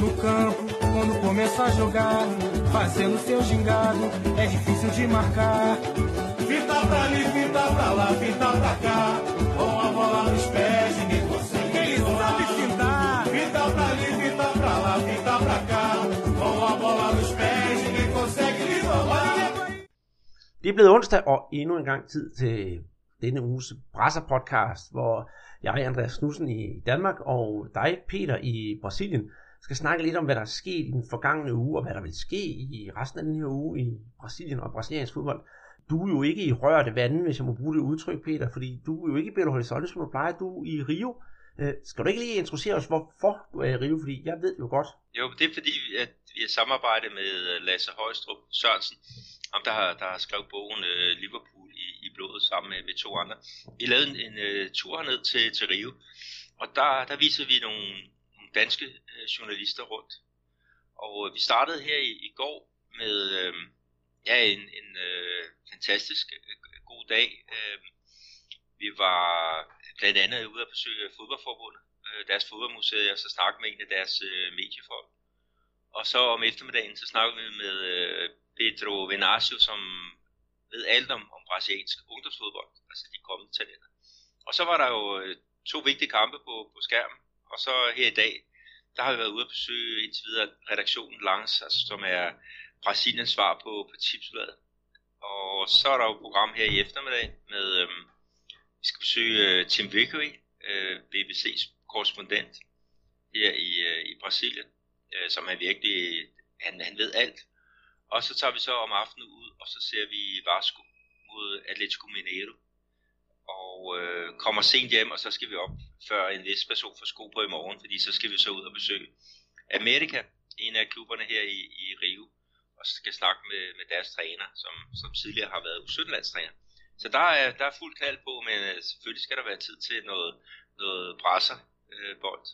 No campo, quando começa a jogar, fazendo seu gingado, é difícil de marcar. Fita pra ali, fita pra lá, fita pra cá, com a bola nos pés, ninguém consegue. Ele sabe fintar. Fita pra ali, fita pra lá, fita pra cá, com a bola nos pés, ninguém consegue lhe roubar. Det er blevet onsdag, og endnu en gang tid til denne uges Brasser-podcast, hvor jeg, Andreas Knudsen i Danmark, og dig, Peter, i Brasilien, skal snakke lidt om, hvad der er sket i den forgangne uge, og hvad der vil ske i resten af den her uge i Brasilien og brasiliansk fodbold. Du er jo ikke i rørte vande, hvis jeg må bruge det udtryk, Peter, fordi du er jo ikke i Belo Horizonte, som du plejer, du er i Rio. Øh, Skal du ikke lige introducere os, hvorfor du er i Rio? Fordi jeg ved det jo godt. Jo, det er fordi, at vi har samarbejdet med øh, Lasse Højstrup Sørensen, om der har, der har skrevet bogen øh, Liverpool i, i blodet sammen med, med to andre. Vi lavede en, en uh, tur ned til, til Rio, og der, der viser vi nogle, nogle danske øh, journalister rundt. Og øh, vi startede her i, i går med øh, ja, en, en øh, fantastisk øh, god dag. Øh, vi var blandt andet ude at besøge fodboldforbundet, øh, deres fodboldmuseum, og så snakke med en af deres øh, mediefolk. Og så om eftermiddagen, så snakkede vi med øh, Pedro Venasio, som ved alt om, om brasiliansk ungdomsfodbold, altså de kommende talenter. Og så var der jo øh, to vigtige kampe på, på skærmen, og så her i dag, der har vi været ude at besøge indtil videre redaktionen Langs, altså, som er Brasiliens svar på, på tipsbladet. Og så er der jo et program her i eftermiddag med, øhm, vi skal besøge øh, Tim Vickery, øh, BBC's korrespondent her i, øh, i Brasilien, øh, som er virkelig, han, han ved alt. Og så tager vi så om aftenen ud, og så ser vi Vasco mod Atletico Mineiro. Og øh, kommer sent hjem, og så skal vi op, før en vis person får sko på i morgen, fordi så skal vi så ud og besøge Amerika, en af klubberne her i, i Rio, og skal snakke med, med deres træner, som, som tidligere har været U17-landstræner. Så der er, der er fuld knald på, men øh, selvfølgelig skal der være tid til noget, noget brasserbold. Øh, bold.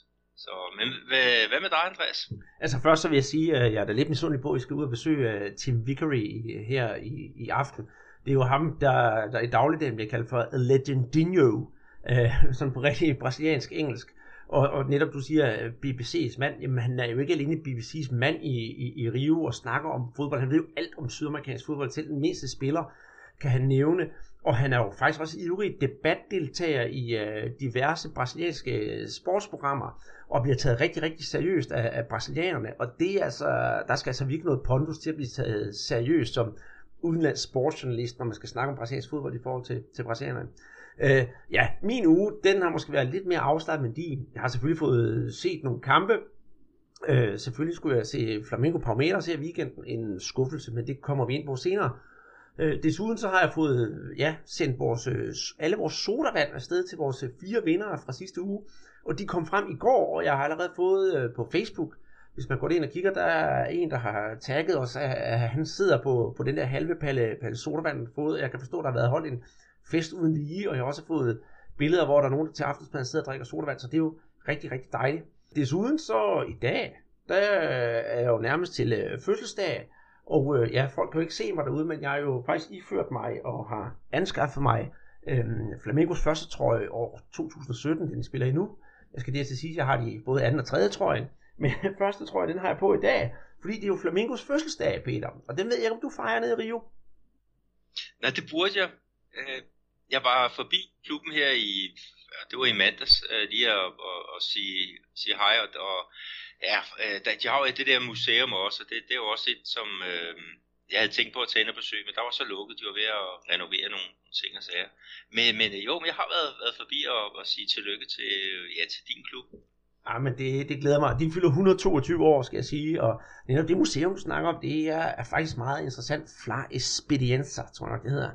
så, men hvad, hvad med dig, Andreas? Altså først så vil jeg sige, at jeg er da lidt misundelig på, at I skal ud og besøge øh, Tim Vickery øh, her i, i aften. Det er jo ham, der, der i dagligdagen bliver kaldt for Legendinho, øh, sådan på rigtig brasiliansk engelsk. Og, og netop du siger øh, BBC's mand, jamen han er jo ikke alene BBC's mand i, i, i Rio og snakker om fodbold. Han ved jo alt om sydamerikansk fodbold. Selv den mindste spiller kan han nævne. Og han er jo faktisk også ivrig debatdeltager i øh, diverse brasilianske øh, sportsprogrammer og bliver taget rigtig, rigtig seriøst af, af brasilianerne. Og det er altså, der skal altså virkelig noget pondus til at blive taget seriøst som udenlands sportsjournalist, når man skal snakke om brasiliansk fodbold i forhold til, til brasilianerne. Øh, ja, min uge, den har måske været lidt mere afslappet end din. Jeg har selvfølgelig fået set nogle kampe. Øh, selvfølgelig skulle jeg se Flamengo Palmeiras her i weekenden. En skuffelse, men det kommer vi ind på senere. Øh, desuden så har jeg fået ja, sendt vores, øh, alle vores sodavand afsted til vores øh, fire vinder fra sidste uge. Og de kom frem i går, og jeg har allerede fået øh, på Facebook, hvis man går ind og kigger, der er en, der har tagget os, at, han sidder på, på den der halve palle, palle sodavand fået. Jeg kan forstå, at der har været holdt en fest uden lige, og jeg har også fået billeder, hvor der er nogen, der til aftensmad sidder og drikker sodavand, så det er jo rigtig, rigtig dejligt. Desuden så i dag, der er jeg jo nærmest til øh, fødselsdag, og øh, ja, folk kan jo ikke se mig derude, men jeg har jo faktisk iført mig og har anskaffet mig øh, Flamengos første trøje år 2017, den spiller endnu. Jeg skal lige til sige, at jeg har de både anden og tredje trøjen, men første tror jeg, den har jeg på i dag, fordi det er jo Flamingos fødselsdag, Peter. Og den ved jeg ikke, om du fejrer nede i Rio. Nej, det burde jeg. Øh, jeg var forbi klubben her i, det var i mandags, øh, lige at, at, at sige, sige hej, og, og ja, øh, de har jo det der museum også, og det, det er jo også et, som jeg havde tænkt på at tage ind og besøge, men der var så lukket, de var ved at renovere nogle ting og sager. Men, men jo, men jeg har været, været forbi og, og sige tillykke til, ja, til din klub. Ja, men det, det glæder mig. De fylder 122 år, skal jeg sige, og netop det museum, du snakker om, det er, er faktisk meget interessant. Fla Experienza, tror jeg nok, det hedder.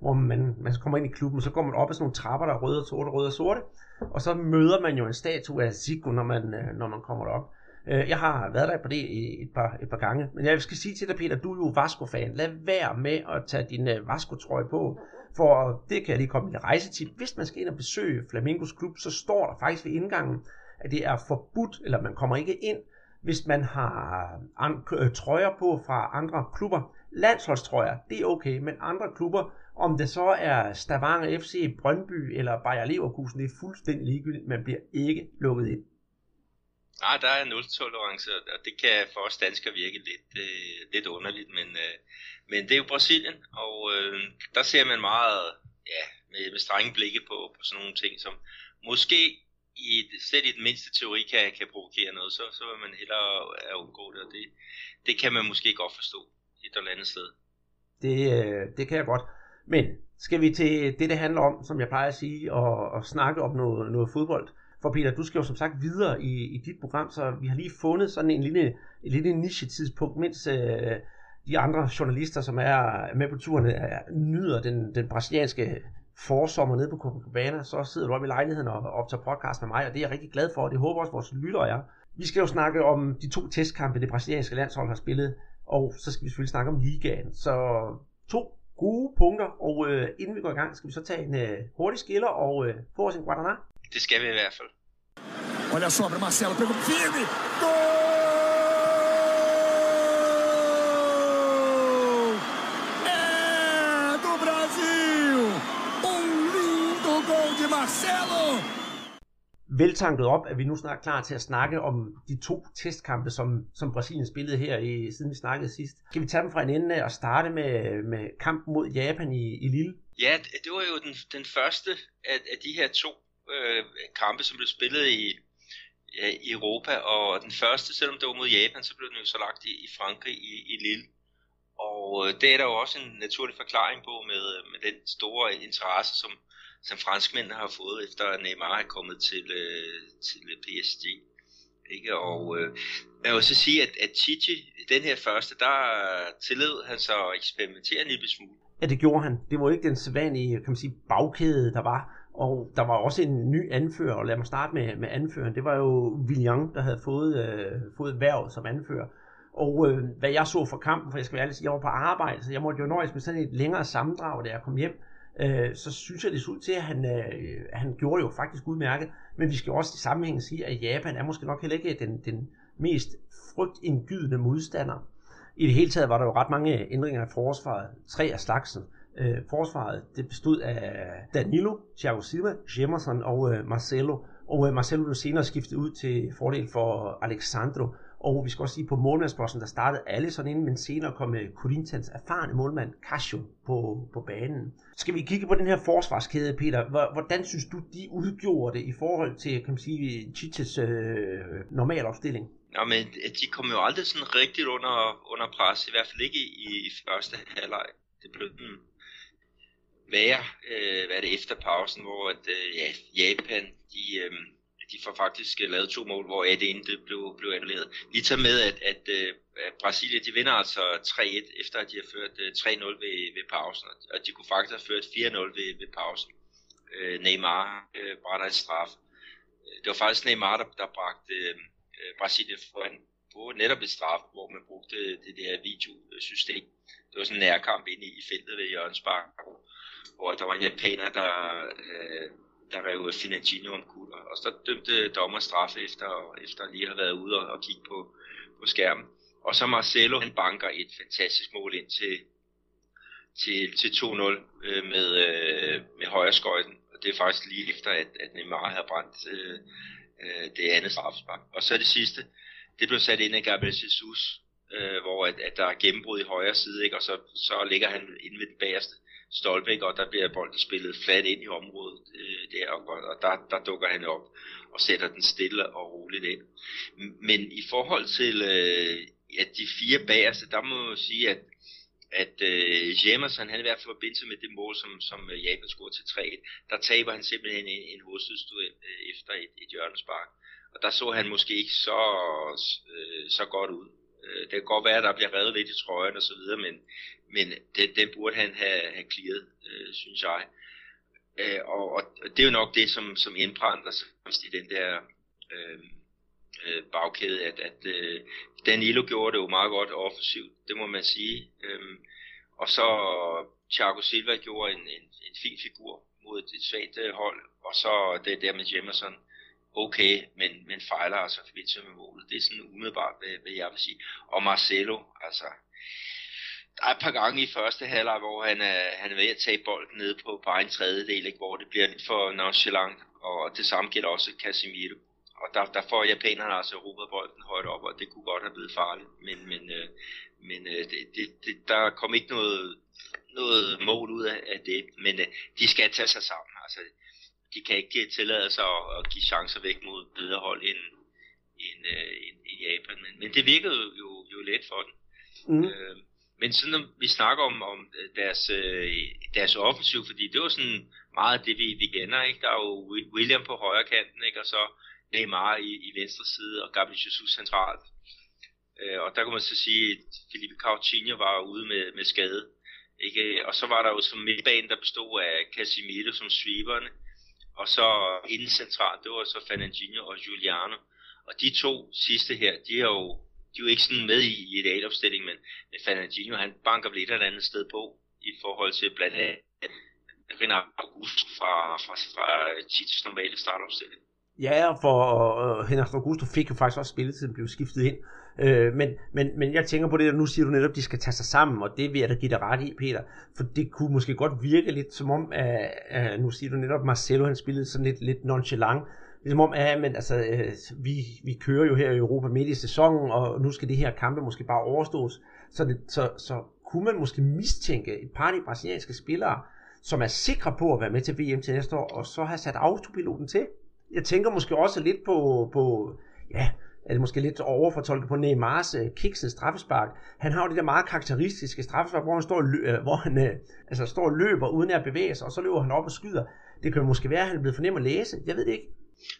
Hvor man, man kommer ind i klubben, og så går man op ad sådan nogle trapper, der er røde og sorte, røde og sorte. Og så møder man jo en statue af Zico, når man, øh, når man kommer derop. Øh, jeg har været der på det et par, et par gange. Men jeg skal sige til dig, Peter, du er jo Vasco-fan. Lad være med at tage din øh, Vasco-trøje på. For det kan jeg lige komme med rejsetip. Hvis man skal ind og besøge Flamingos klub, så står der faktisk ved indgangen, at det er forbudt, eller man kommer ikke ind, hvis man har øh, trøjer på fra andre klubber. Landsholdstrøjer, det er okay, men andre klubber, om det så er Stavanger FC, Brøndby eller Bayer Leverkusen, det er fuldstændig ligegyldigt. Man bliver ikke lukket ind. Nej, der er nul-tolerance, og det kan for os danskere virke lidt, øh, lidt underligt, men, øh, men det er jo Brasilien, og øh, der ser man meget ja, med, med strenge blikke på, på sådan nogle ting, som måske i, selv i den mindste teori kan, kan provokere noget, så, så vil man hellere øh, undgå det, og det, det kan man måske godt forstå et eller andet sted. Det, øh, det kan jeg godt. Men skal vi til det, det handler om, som jeg plejer at sige, og, og snakke om noget, noget fodbold. For Peter, du skal jo som sagt videre i, i dit program, så vi har lige fundet sådan en lille, en lille niche-tidspunkt, mens øh, de andre journalister, som er med på turen, er, nyder den, den brasilianske forsommer nede på Copacabana, så sidder du op i lejligheden og optager podcast med mig, og det er jeg rigtig glad for, og det håber også vores lyttere er. Vi skal jo snakke om de to testkampe, det brasilianske landshold har spillet, og så skal vi selvfølgelig snakke om ligaen. Så to gode punkter, og øh, inden vi går i gang, skal vi så tage en øh, hurtig skiller og øh, få os en Guaraná. Det skal vi i hvert fald. Olha a sobra, Marcelo pegou firme. Gol! Veltanket op, at vi nu snart er klar til at snakke om de to testkampe, som, som Brasilien spillede her, i, siden vi snakkede sidst. Skal vi tage dem fra en ende og starte med, med kampen mod Japan i, i Lille? Ja, det var jo den, den første af, af de her to øh, kampe, som blev spillet i, ja, i Europa, og den første, selvom det var mod Japan, så blev den jo så lagt i, i Frankrig i, i Lille. Og øh, det er der jo også en naturlig forklaring på med, øh, med den store interesse, som, som franskmændene har fået, efter Neymar er kommet til, øh, til PSG. Ikke? Og øh, jeg vil så sige, at, at Titi, den her første, der tillod han så at eksperimentere en lille smule. Ja, det gjorde han. Det var ikke den sædvanlige, kan man sige, bagkæde, der var. Og der var også en ny anfører, og lad mig starte med, med anføreren. Det var jo Villian, der havde fået, øh, fået værvet som anfører. Og øh, hvad jeg så for kampen, for jeg skal være ærlig jeg var på arbejde, så jeg måtte jo nøjes med sådan et længere sammendrag, da jeg kom hjem øh, så synes jeg, det så ud til, at han, øh, han gjorde det jo faktisk udmærket. Men vi skal også i sammenhæng sige, at Japan er måske nok heller ikke den, den mest frygtindgydende modstander. I det hele taget var der jo ret mange ændringer i forsvaret. Tre af slagsen. Øh, forsvaret det bestod af Danilo, Thiago Silva, Jemerson og øh, Marcelo. Og øh, Marcelo blev senere skiftet ud til fordel for Alexandro. Og vi skal også sige, på målmandsposten, der startede alle sådan ind, men senere kom øh, Corinthians erfarne målmand Casio på, på banen. Skal vi kigge på den her forsvarskæde, Peter? Hvordan synes du, de udgjorde det i forhold til, kan man sige, Chiches øh, normal opstilling? Ja, men øh, de kom jo aldrig sådan rigtigt under, under pres, i hvert fald ikke i, i første halvleg. Det blev den værre, øh, hvad det efter pausen, hvor at, øh, ja, Japan, de, øh, de får faktisk øh, lavet to mål, hvor det ene det blev, blev annulleret. Lige tager med, at, at, øh, at Brasilien de vinder altså 3-1, efter at de har ført øh, 3-0 ved, ved pausen, og de kunne faktisk have ført 4-0 ved, ved pausen. Øh, Neymar øh, brænder et straf. Det var faktisk Neymar, der, der bragte øh, Brasilien foran på netop et straf, hvor man brugte det der videosystem. Det var sådan en nærkamp inde i feltet ved Jørgens Bank, hvor der var en japaner, der øh, der rev Finantino om kul, og så dømte dommer straffe efter, efter lige at have været ude og, og kigge på, på skærmen. Og så Marcelo, han banker et fantastisk mål ind til, til, til 2-0 øh, med, øh, med højre skøjten. Og det er faktisk lige efter, at, at Neymar havde brændt øh, øh, det andet straffespark. Og så det sidste, det blev sat ind af Gabriel Jesus, øh, hvor at, at der er gennembrud i højre side, ikke? og så, så ligger han inde ved den bagerste Stolbæk, og der bliver bolden spillet flat ind i området øh, der, og, og der, der dukker han op og sætter den stille og roligt ind. Men i forhold til øh, at de fire bagerste, der må jeg sige, at at øh, Jemerson, han i hvert fald forbindelse med det mål, som, som øh, Japan scorede til 3-1, der taber han simpelthen en, en hovedstødstuel øh, efter et, et hjørnespark. Og der så han måske ikke så, øh, så godt ud. Øh, det kan godt være, at der bliver revet lidt i trøjen og så videre, men, men øh, den, den burde han have, have clearet, øh, synes jeg. Øh, og, og det er jo nok det, som, som indbrænder sig i den der øh, øh, bagkæde, at, at øh, Danilo gjorde det jo meget godt offensivt, det må man sige. Øh, og så Thiago Silva gjorde en, en, en fin figur mod et, svagt øh, hold, og så det der med Jemerson, okay, men, men fejler altså forbindelse med målet. Det er sådan umiddelbart, hvad, hvad jeg vil sige. Og Marcelo, altså, der er et par gange i første halvleg, hvor han er, han er ved at tage bolden ned på bare en tredjedel, ikke? hvor det bliver lidt for nonchalant, og det samme gælder også Casemiro. og der, der får japanerne altså Europa bolden højt op, og det kunne godt have blevet farligt. Men, men, øh, men øh, det, det, det, der kom ikke noget, noget mål ud af, af det. Men øh, de skal tage sig sammen. Altså, de kan ikke tillade sig at, at give chancer væk mod bedre hold end, end, øh, end, end Japan. Men, men det virkede jo, jo let for dem. Mm. Øh, men sådan når vi snakker om, om øh, deres, øh, deres offensiv, fordi det var sådan meget det, vi, vi kender, ikke? Der er jo William på højre kanten, ikke? Og så Neymar i, i venstre side, og Gabriel Jesus centralt. Øh, og der kunne man så sige, at Felipe Coutinho var ude med, med skade. Ikke? Og så var der jo som midtbanen, der bestod af Casemiro som sweeperne, og så inden centralt, det var så Fernandinho og Giuliano. Og de to sidste her, de er jo, de er jo ikke sådan med i, i idealopstilling, men Fernandinho, han banker vel et andet sted på, i forhold til blandt andet Renato Augusto fra, fra, fra Titus normale startopstilling. Ja, for uh, Henrik Augusto fik jo faktisk også spilletiden blev skiftet ind. Uh, men, men, men jeg tænker på det, at nu siger du netop, at de skal tage sig sammen, og det vil jeg da give dig ret i, Peter. For det kunne måske godt virke lidt som om, at, at nu siger du netop, Marcelo han spillede sådan lidt, lidt nonchalant. Ligesom om, ja, men, altså, øh, vi, vi kører jo her i Europa midt i sæsonen, og nu skal det her kampe måske bare overstås. Så, det, så, så kunne man måske mistænke et par af de brasilianske spillere, som er sikre på at være med til VM til næste år, og så have sat autopiloten til. Jeg tænker måske også lidt på, på ja, er det måske lidt overfortolket på Neymars uh, straffespark. Han har jo det der meget karakteristiske straffespark, hvor han står, uh, hvor han, altså står og løber uden at bevæge sig, og så løber han op og skyder. Det kan måske være, at han er blevet fornemt at læse. Jeg ved det ikke.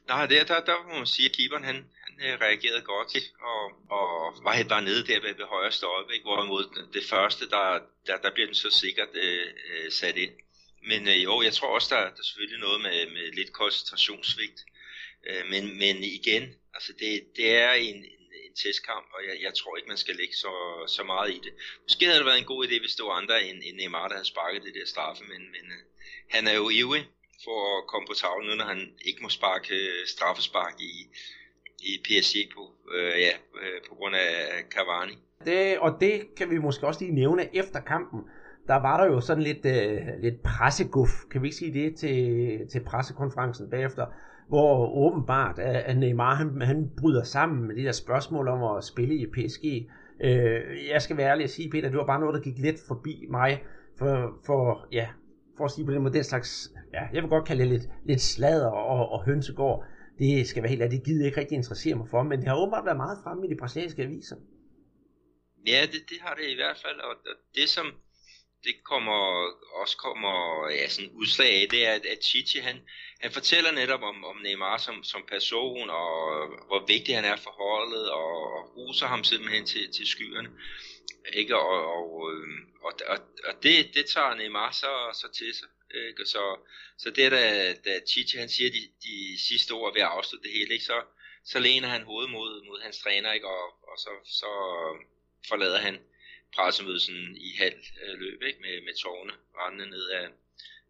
Nej, der, der, der må man sige, at keeperen han, han øh, reagerede godt og, og var helt bare nede der ved, ved højre stolpe, ikke? hvorimod det første, der, der, der bliver den så sikkert øh, øh, sat ind. Men øh, jo, jeg tror også, der, der er selvfølgelig noget med, med lidt koncentrationssvigt. Øh, men, men igen, altså det, det er en, en, en testkamp, og jeg, jeg tror ikke, man skal lægge så, så meget i det. Måske havde det været en god idé, hvis det var andre end, end Neymar, der havde sparket det der straffe, men, men øh, han er jo ivrig for at komme på tavlen, når han ikke må sparke øh, straffespark i, i PSG på, øh, ja, øh, på grund af Cavani. Det, og det kan vi måske også lige nævne efter kampen der var der jo sådan lidt, øh, lidt presseguff, kan vi ikke sige det, til, til pressekonferencen bagefter, hvor åbenbart at Neymar han, han bryder sammen med de der spørgsmål om at spille i PSG. Øh, jeg skal være ærlig at sige, Peter, det var bare noget, der gik lidt forbi mig, for, for ja, for at sige på den måde, den slags, ja, jeg vil godt kalde det lidt, lidt sladder og, og hønsegård. Det skal være helt ærligt, det gider ikke rigtig interessere mig for, men det har åbenbart været meget fremme i de brasilianske aviser. Ja, det, det har det i hvert fald, og det som, det kommer også kommer ja, sådan udslag af, det er, at, at Chichi, han, han fortæller netop om, om Neymar som, som person, og hvor vigtig han er for holdet, og, og roser ham simpelthen til, til skyerne. Ikke? Og, og, øhm, og, og, og det, det tager Neymar så, så til sig. Ikke? Så, så det da, da Chichi han siger de, de sidste ord ved at afslutte det hele, ikke? Så, så læner han hovedet mod, mod hans træner, ikke? Og, og så, så øhm, forlader han pressemøde sådan i halv øh, løb, ikke? Med, med tårne rendende ned af,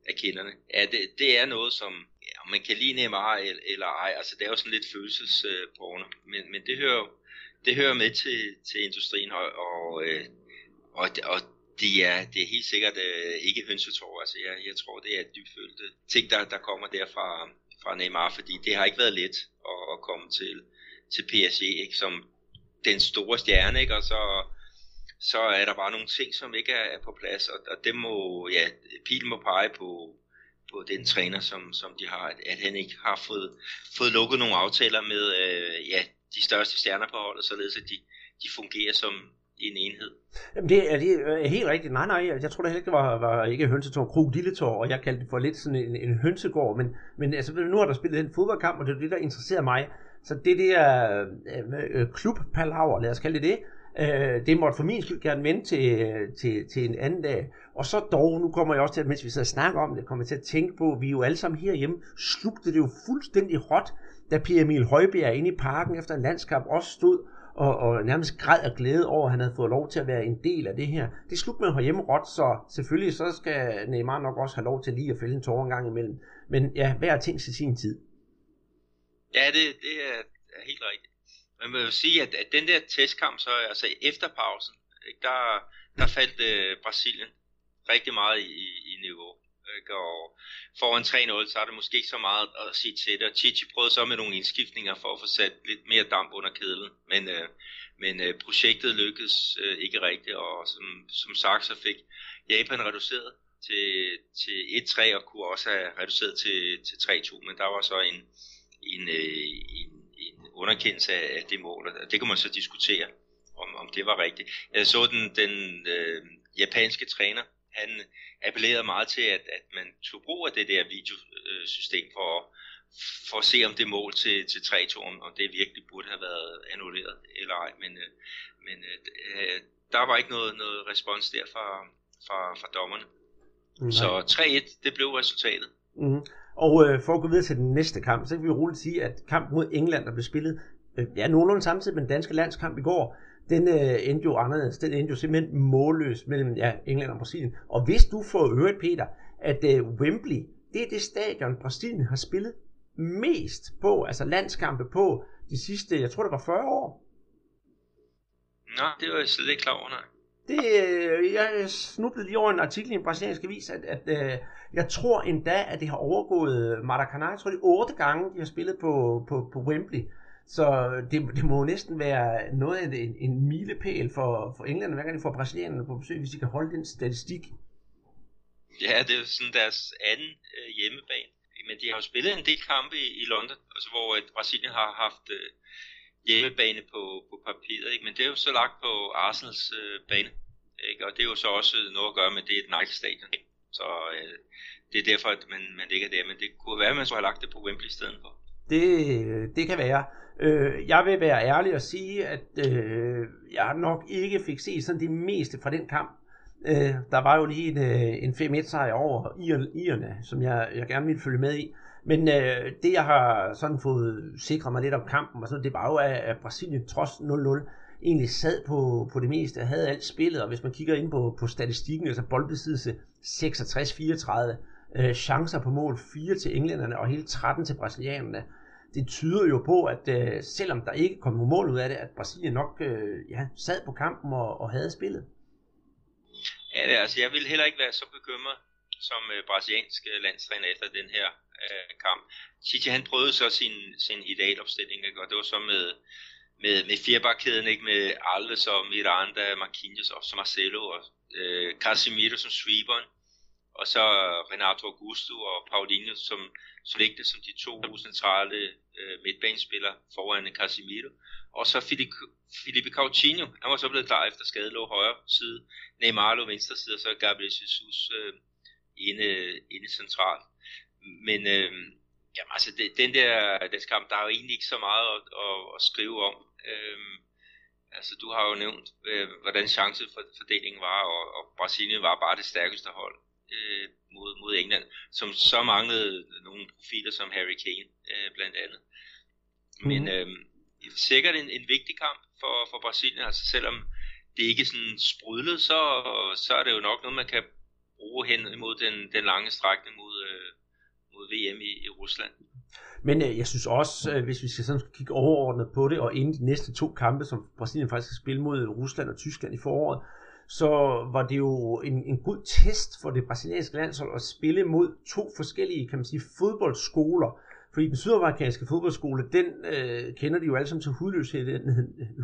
af kinderne. Ja, det, det er noget, som ja, man kan lide Neymar eller, eller ej. Altså, det er jo sådan lidt følelsesporno. Men, men det hører, det hører med til, til industrien, og, og, øh, og, og det er, det er helt sikkert øh, ikke hønsetår. Altså, jeg, jeg tror, det er dybfølte ting, der, der kommer der fra, fra Neymar, fordi det har ikke været let at, at komme til, til PSG, ikke? Som den store stjerne, ikke? Og så så er der bare nogle ting, som ikke er på plads, og, og det må, ja, pilen må pege på, på den træner, som, som de har, at, at han ikke har fået, fået lukket nogle aftaler med øh, ja, de største stjerner på holdet, således at de, de fungerer som en enhed. Jamen det er, det er helt rigtigt. Nej, nej, jeg tror da heller ikke, det var, var ikke hønsetår, krokodilletår, og jeg kaldte det for lidt sådan en, en hønsegård, men, men altså, nu har der spillet en fodboldkamp, og det er det, der interesserer mig. Så det der øh, øh, klubpalaver, lad os kalde det det, Øh, det måtte for min skyld gerne vente til, til, til en anden dag. Og så dog, nu kommer jeg også til, at mens vi sidder og snakker om det, kommer jeg til at tænke på, at vi jo alle sammen herhjemme slugte det jo fuldstændig hot, da Pierre Emil Højbjerg inde i parken efter en landskamp også stod og, og nærmest græd af glæde over, at han havde fået lov til at være en del af det her. Det slugte man hjemme råt, så selvfølgelig så skal Neymar nok også have lov til lige at fælde en tårer en gang imellem. Men ja, hver ting til sin tid. Ja, det, det er, er helt rigtigt man vil sige, at, at den der testkamp, så altså efter pausen, ikke, der, der faldt øh, Brasilien rigtig meget i, i niveau. Ikke? Og foran 3-0, så er det måske ikke så meget at sige til det. Og Chichi prøvede så med nogle indskiftninger for at få sat lidt mere damp under kedlen. Men, øh, men øh, projektet lykkedes øh, ikke rigtigt, og som, som sagt, så fik Japan reduceret til, til 1-3 og kunne også have reduceret til, til 3-2, men der var så en, en, øh, en, en underkendelse af det mål, og det kan man så diskutere, om, om det var rigtigt. Jeg så den, den øh, japanske træner, han appellerede meget til, at, at man tog brug af det der videosystem for, for at se, om det mål til, til 3-2, om det virkelig burde have været annulleret eller ej. Men, øh, men øh, der var ikke noget, noget respons der fra, fra, fra dommerne. Mm, så 3-1, det blev resultatet. Mm. Og øh, for at gå videre til den næste kamp, så kan vi roligt sige, at kampen mod England, der blev spillet, øh, ja, nogenlunde samtidig med den danske landskamp i går, den øh, endte jo anderledes. Den endte jo simpelthen målløs mellem ja, England og Brasilien. Og hvis du får øvrigt, Peter, at øh, Wembley, det er det stadion, Brasilien har spillet mest på, altså landskampe på, de sidste, jeg tror det var 40 år. Nå, det var jeg slet ikke klar over, nej. Det, øh, jeg snublede lige over en artikel i en brasiliansk avis, at, at øh, jeg tror endda, at det har overgået Maracanã. Jeg tror, det er otte gange, de har spillet på, på, på Wembley. Så det, det må næsten være noget af en, en milepæl for, for England, hver gang de får brasilianerne på besøg, hvis de kan holde den statistik. Ja, det er sådan deres anden øh, hjemmebane. Men de har jo spillet en del kampe i, i London, altså hvor at Brasilien har haft øh, hjemmebane på, på papiret, ikke? men det er jo så lagt på Arsenals øh, bane. Ikke? Og det er jo så også noget at gøre med, det er et Nike-stadion. Så øh, det er derfor, at man, man ligger der. Men det kunne være, at man skulle have lagt det på Wembley i stedet for. Det, det kan være. Øh, jeg vil være ærlig og sige, at øh, jeg nok ikke fik set sådan det meste fra den kamp. Øh, der var jo lige en, øh, en 5-1 sejr over Irerne, som jeg, jeg gerne ville følge med i. Men øh, det jeg har sådan fået sikret mig lidt om kampen, og sådan, det var jo, at, at Brasilien trods 0-0 egentlig sad på, på det meste, havde alt spillet, og hvis man kigger ind på, på statistikken, altså boldbesiddelse 66-34, øh, chancer på mål 4 til englænderne og hele 13 til brasilianerne, det tyder jo på, at øh, selvom der ikke kom nogen mål ud af det, at Brasilien nok øh, ja, sad på kampen og, og havde spillet. Ja, det, altså jeg vil heller ikke være så bekymret som øh, brasiliansk øh, landstræner efter den her øh, kamp. Chichi han prøvede så sin, sin idealopstilling, ikke? og det var så med, med, med firebarkæden, ikke? med Alves og Miranda, Marquinhos og Marcelo og øh, Casemiro som sweeperen og så øh, Renato Augusto og Paulinho som slægte som de to centrale øh, midtbanespillere foran Casemiro. Og så Felipe Coutinho, han var så blevet klar efter skade, lå højre side, Neymar lå venstre side, og så Gabriel Jesus øh, inde, inde central. Men øh, jamen, altså, det, den der den kamp, der er jo egentlig ikke så meget at, at, at skrive om. Øh, altså, du har jo nævnt, øh, hvordan chancefordelingen var, og, og Brasilien var bare det stærkeste hold øh, mod, mod England, som så manglede nogle profiler som Harry Kane øh, blandt andet. Men mm. øh, sikkert en, en vigtig kamp for, for Brasilien, altså selvom det ikke sådan sprudlede, så, så er det jo nok noget, man kan bruge hen imod den, den lange strækning mod, øh, mod VM i, i Rusland. Men øh, jeg synes også, øh, hvis vi skal sådan kigge overordnet på det, og inden de næste to kampe, som Brasilien faktisk skal spille mod Rusland og Tyskland i foråret, så var det jo en, en god test for det brasilianske landshold at spille mod to forskellige, kan man sige, fodboldskoler. Fordi den sydamerikanske fodboldskole, den øh, kender de jo alle sammen til hudløshed,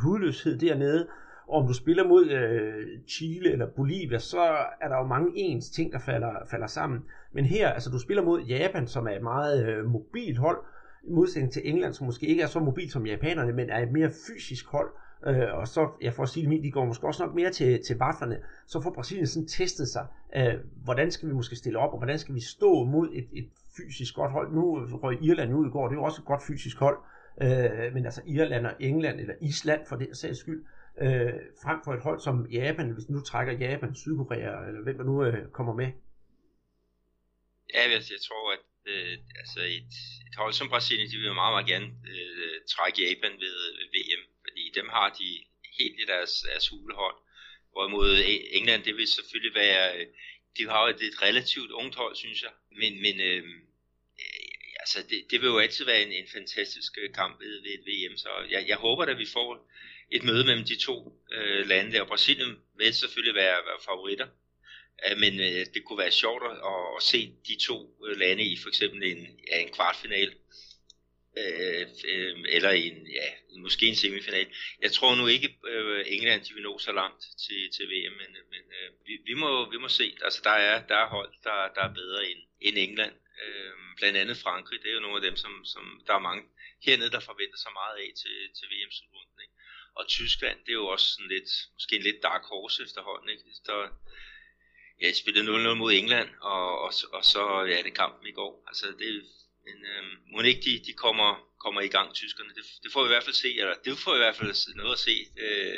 hudløshed dernede. Og om du spiller mod øh, Chile eller Bolivia, så er der jo mange ens ting, der falder, falder sammen. Men her, altså du spiller mod Japan, som er et meget øh, mobilt hold, i modsætning til England, som måske ikke er så mobilt som japanerne, men er et mere fysisk hold. Øh, og så, jeg får at sige det de går måske også nok mere til, til vaflerne. Så får Brasilien sådan testet sig, øh, hvordan skal vi måske stille op, og hvordan skal vi stå mod et, et fysisk godt hold. Nu røg Irland ud i går, det er jo også et godt fysisk hold. Øh, men altså Irland og England, eller Island for det sags skyld, øh, frem for et hold som Japan, hvis nu trækker Japan, Sydkorea, eller hvem der nu øh, kommer med. Ja, jeg, altså, jeg tror, at øh, altså et, et hold som Brasilien, de vil meget, meget gerne øh, trække Japan ved, ved VM fordi dem har de helt i deres, deres hulehånd. Hvorimod e- England, det vil selvfølgelig være, øh, de har jo et, et relativt ungt hold, synes jeg, men, men øh, øh altså det, det vil jo altid være en, en fantastisk øh, kamp ved, ved et VM, så jeg, jeg håber at vi får et møde mellem de to øh, lande der, og Brasilien vil selvfølgelig være, være favoritter, men øh, det kunne være sjovt at, at se de to øh, lande i for eksempel en, ja, en kvartfinal øh, øh, eller en, ja, måske en semifinal. Jeg tror nu ikke, øh, England de vil nå så langt til, til VM, men, men øh, vi, vi, må, vi må se. Altså, der er, der er hold, der, der er bedre end, end England. Øh, blandt andet Frankrig, det er jo nogle af dem, som, som der er mange hernede, der forventer sig meget af til, til VM-slutrunden. Og Tyskland, det er jo også sådan lidt, måske en lidt dark horse efterhånden. Ikke? Der, ja, jeg spillede 0-0 mod England, og, og, og så ja, det kampen i går. Altså, det, men øh, må ikke de, de kommer, kommer i gang, tyskerne. Det, det får vi i hvert fald se, eller det får vi i hvert fald noget at se, øh,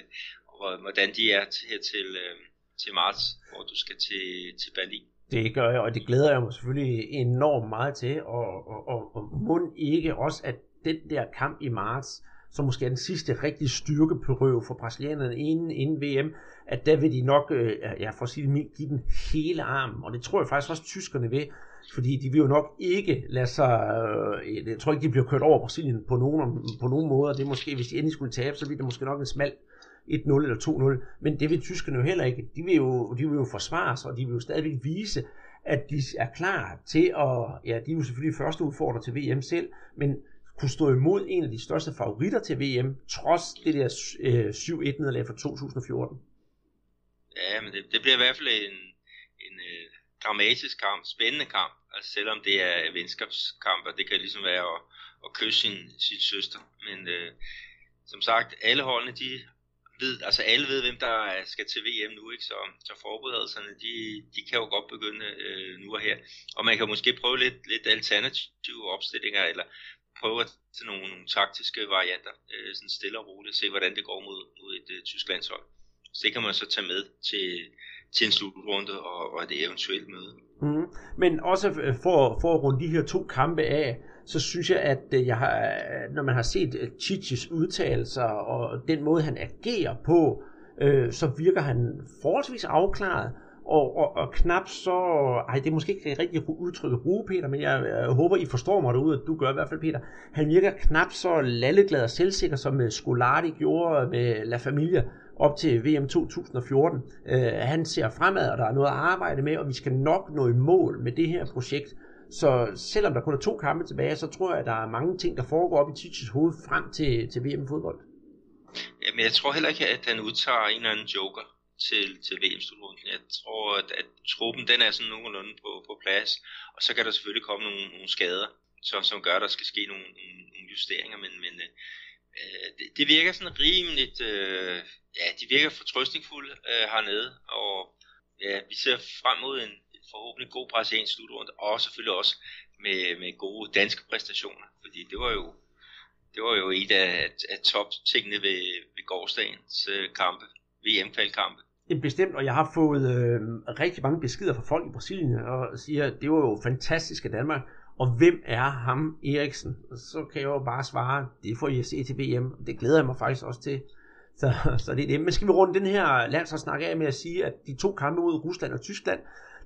hvordan de er til, her til, øh, til marts, hvor du skal til, til Berlin. Det gør jeg, og det glæder jeg mig selvfølgelig enormt meget til, og, og, og, og mund ikke også, at den der kamp i marts, som måske er den sidste rigtig styrkeprøve for brasilianerne inden, inden VM, at der vil de nok, øh, ja, for at sige det give den hele armen, og det tror jeg faktisk også tyskerne vil, fordi de vil jo nok ikke lade sig, øh, jeg tror ikke, de bliver kørt over Brasilien på nogen, på nogen måder, det er måske, hvis de endelig skulle tabe, så bliver det måske nok en smal 1-0 eller 2-0, men det vil tyskerne jo heller ikke. De vil jo, de vil jo forsvare sig, og de vil jo stadigvæk vise, at de er klar til at, ja, de er jo selvfølgelig første udfordrer til VM selv, men kunne stå imod en af de største favoritter til VM, trods det der øh, 7-1 nederlag fra 2014. Ja, men det, det bliver i hvert fald en, dramatisk kamp, spændende kamp, altså selvom det er venskabskamp, og det kan ligesom være at, at kysse sin, sin søster, men øh, som sagt, alle holdene, de ved, altså alle ved, hvem der skal til VM nu, ikke? Så, så forberedelserne, de, de kan jo godt begynde øh, nu og her. Og man kan måske prøve lidt, lidt alternative opstillinger, eller prøve til nogle, nogle taktiske varianter, øh, sådan stille og roligt, se hvordan det går mod, mod et øh, tysk landshold. Så det kan man så tage med til, til en slutrunde og, og et eventuelt møde. Mm. Men også øh, for, for at runde de her to kampe af, så synes jeg, at øh, jeg har, øh, når man har set Chichis udtalelser og den måde, han agerer på, øh, så virker han forholdsvis afklaret og, og, og knap så... Ej, det er måske ikke rigtig rigtige udtryk at bruge, Peter, men jeg, jeg håber, I forstår mig derude, at du gør i hvert fald, Peter. Han virker knap så lalleglad og selvsikker, som Scolari gjorde med La Familia op til VM 2014. Øh, han ser fremad, og der er noget at arbejde med, og vi skal nok nå i mål med det her projekt. Så selvom der kun er to kampe tilbage, så tror jeg, at der er mange ting, der foregår op i Tichys hoved frem til, til VM-fodbold. Jamen, jeg tror heller ikke, at han udtager en eller anden joker til, til VM-slutrunden. Jeg tror, at, at truppen den er sådan nogenlunde på, på plads, og så kan der selvfølgelig komme nogle, nogle skader, som, som gør, at der skal ske nogle, nogle, nogle justeringer, men, men øh, øh, det, det virker sådan rimeligt, øh, ja, de virker fortrøstningsfulde øh, hernede, og ja, vi ser frem mod en, forhåbentlig god brasiliansk slutrunde, og selvfølgelig også med, med gode danske præstationer, fordi det var jo det var jo et af, af top tingene ved, ved gårdsdagens øh, kampe, VM-kvalkampe. Bestemt, og jeg har fået øh, rigtig mange beskeder fra folk i Brasilien, og siger, at det var jo fantastisk at Danmark, og hvem er ham, Eriksen? Og så kan jeg jo bare svare, det får I at se til VM, og det glæder jeg mig faktisk også til. Så, så det er det. Men skal vi runde den her landsholdssnak af med at sige, at de to kampe mod Rusland og Tyskland,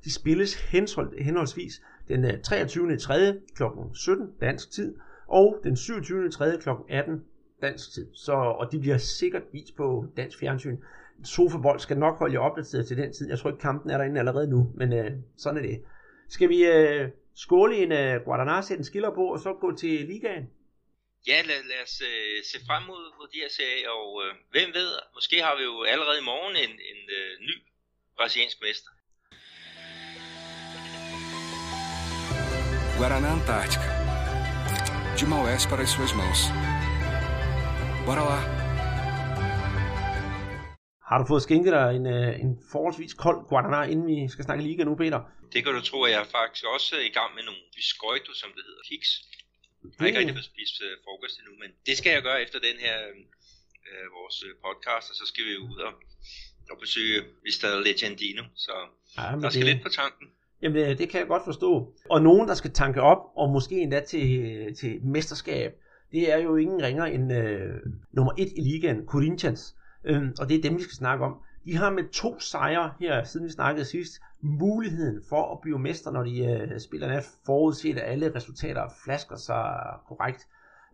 de spilles henhold, henholdsvis den 23. 3. kl. 17 dansk tid, og den 27. 3. kl. 18 dansk tid. Så, og de bliver sikkert vist på dansk fjernsyn. Sofabold skal nok holde jer opdateret til den tid. Jeg tror ikke, kampen er derinde allerede nu, men øh, sådan er det. Skal vi øh, skåle en øh, Guadalajara, sætte en skiller på, og så gå til ligaen? Ja, lad, lad os øh, se frem mod, mod de her serier, og øh, hvem ved, måske har vi jo allerede i morgen en, en øh, ny brasiliansk mester. Guaraná Antártica. De Maués para as suas mãos. Bora lá! Har du fået skænket dig en, øh, en forholdsvis kold Guaraná, inden vi skal snakke liga nu, Peter? Det kan du tro, at jeg er faktisk også i gang med nogle biscoito, som det hedder, kiks. Jeg har ikke rigtig fået spist uh, frokost endnu, men det skal jeg gøre efter den her uh, vores podcast, og så skal vi ud og, og besøge Vista Legendino, så ja, der skal det... lidt på tanken. Jamen, øh, det kan jeg godt forstå. Og nogen, der skal tanke op, og måske endda til, til mesterskab, det er jo ingen ringer end uh, nummer et i ligaen, Corinthians. Øhm, og det er dem, vi skal snakke om. De har med to sejre her, siden vi snakkede sidst, muligheden for at blive mester, når de øh, spiller nat forudset, at alle resultater flasker sig korrekt.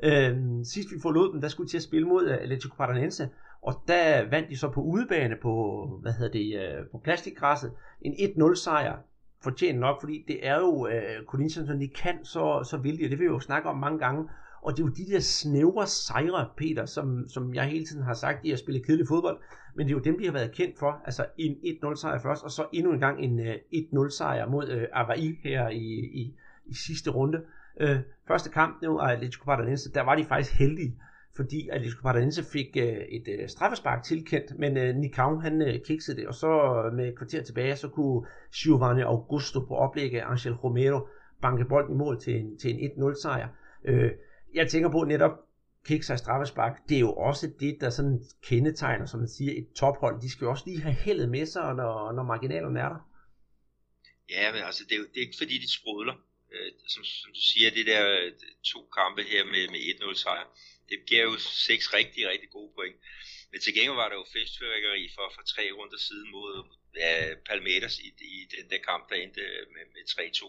Øh, sidst vi forlod dem, der skulle de til at spille mod øh, Atletico Paranaense, Og der vandt de så på udebane på, hvad hedder det, øh, på plastikgræsset, en 1-0 sejr, fortjent nok, fordi det er jo øh, Corinthians, når de kan, så, så vil de, og det vil vi jo snakke om mange gange, og det er jo de der snævre sejre, Peter, som, som jeg hele tiden har sagt, de har spillet kedelig fodbold, men det er jo dem, de har været kendt for. Altså en 1-0 sejr først, og så endnu en gang en øh, uh, 1-0 sejr mod uh, Avaí her i, i, i sidste runde. Uh, første kamp nu, Atletico Paranaense, der var de faktisk heldige, fordi Atletico Paranaense fik uh, et uh, straffespark tilkendt, men uh, Nikau han uh, kiksede det, og så uh, med et kvarter tilbage, så kunne Giovanni Augusto på oplæg af Angel Romero banke bolden i mål til en, til en 1-0 sejr. Uh, jeg tænker på netop kick sig straffespark, det er jo også det, der sådan kendetegner, som man siger, et tophold. De skal jo også lige have heldet med sig, når, når marginalerne er der. Ja, men altså, det er jo det er ikke fordi, de sprudler. Øh, som, som du siger, det der øh, to kampe her med, med 1-0 sejr, det giver jo seks rigtig, rigtig gode point. Men til gengæld var der jo festfyrværkeri for, for tre runder siden mod ja, Palmeiras i, i den der kamp, der endte øh, med, med 3-2.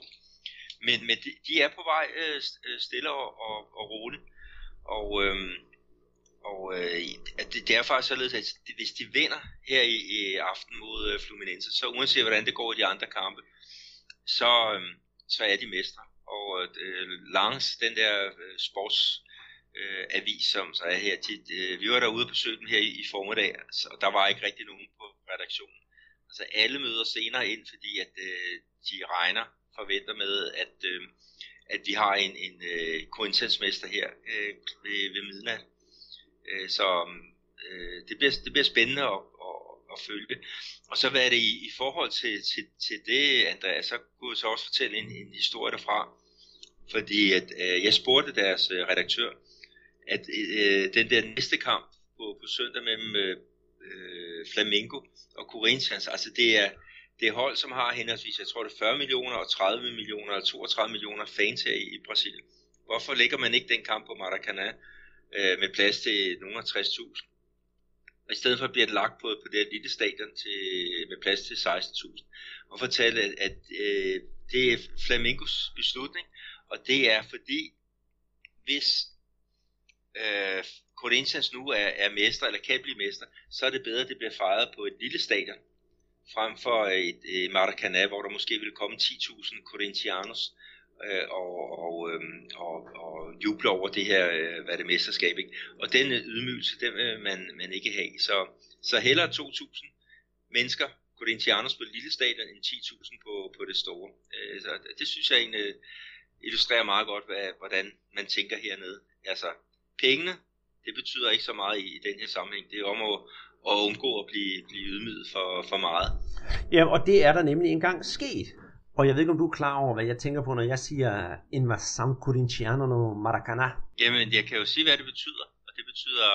Men, men de, de er på vej øh, øh stille og, og, og roligt. Og, øh, og øh, det, det er faktisk således, at hvis de vinder her i, i aften mod øh, Fluminense, så uanset hvordan det går i de andre kampe, så, øh, så er de mestre. Og øh, langs den der øh, sports øh, avis, som så er her tit, øh, vi var derude på søgen her i, i formiddag, og der var ikke rigtig nogen på redaktionen. Altså alle møder senere ind, fordi at øh, de regner forventer med, at, øh, at vi har en, en øh, Corinthians-mester her øh, ved, ved midnat. Øh, så øh, det, bliver, det bliver spændende at, at, at følge. Og så hvad er det i, i forhold til, til, til det, Andreas, så kunne jeg så også fortælle en, en historie derfra. Fordi at, øh, jeg spurgte deres øh, redaktør, at øh, den der næste kamp på, på søndag mellem øh, øh Flamingo og Corinthians, altså det er, det er hold, som har henholdsvis, jeg tror det er 40 millioner og 30 millioner og 32 millioner fans her i Brasilien. Hvorfor lægger man ikke den kamp på Maracanã øh, med plads til nogle af 60.000? I stedet for bliver det lagt på, på det lille stadion til, med plads til 16.000. Og fortælle, at, at øh, det er Flamingos beslutning, og det er fordi, hvis øh, Corinthians nu er, er mester, eller kan blive mester, så er det bedre, at det bliver fejret på et lille stadion, frem for øh, et, et Maracanã, hvor der måske ville komme 10.000 Corinthians øh, og, og, øh, og, og juble over det her, øh, hvad det mesterskab. Ikke? Og den øh, ydmygelse, den vil man, man ikke have. Så, så hellere 2.000 mennesker, Corinthians på et lille stadion, end 10.000 på, på det store. Øh, så det synes jeg egentlig øh, illustrerer meget godt, hvad, hvordan man tænker hernede. Altså, pengene, det betyder ikke så meget i, i den her sammenhæng. Det er om at, at undgå at blive, blive ydmyget for, for meget. Ja, og det er der nemlig engang sket. Og jeg ved ikke, om du er klar over, hvad jeg tænker på, når jeg siger Invasam Corintiano no Maracanã. Jamen, jeg kan jo sige, hvad det betyder. Og det betyder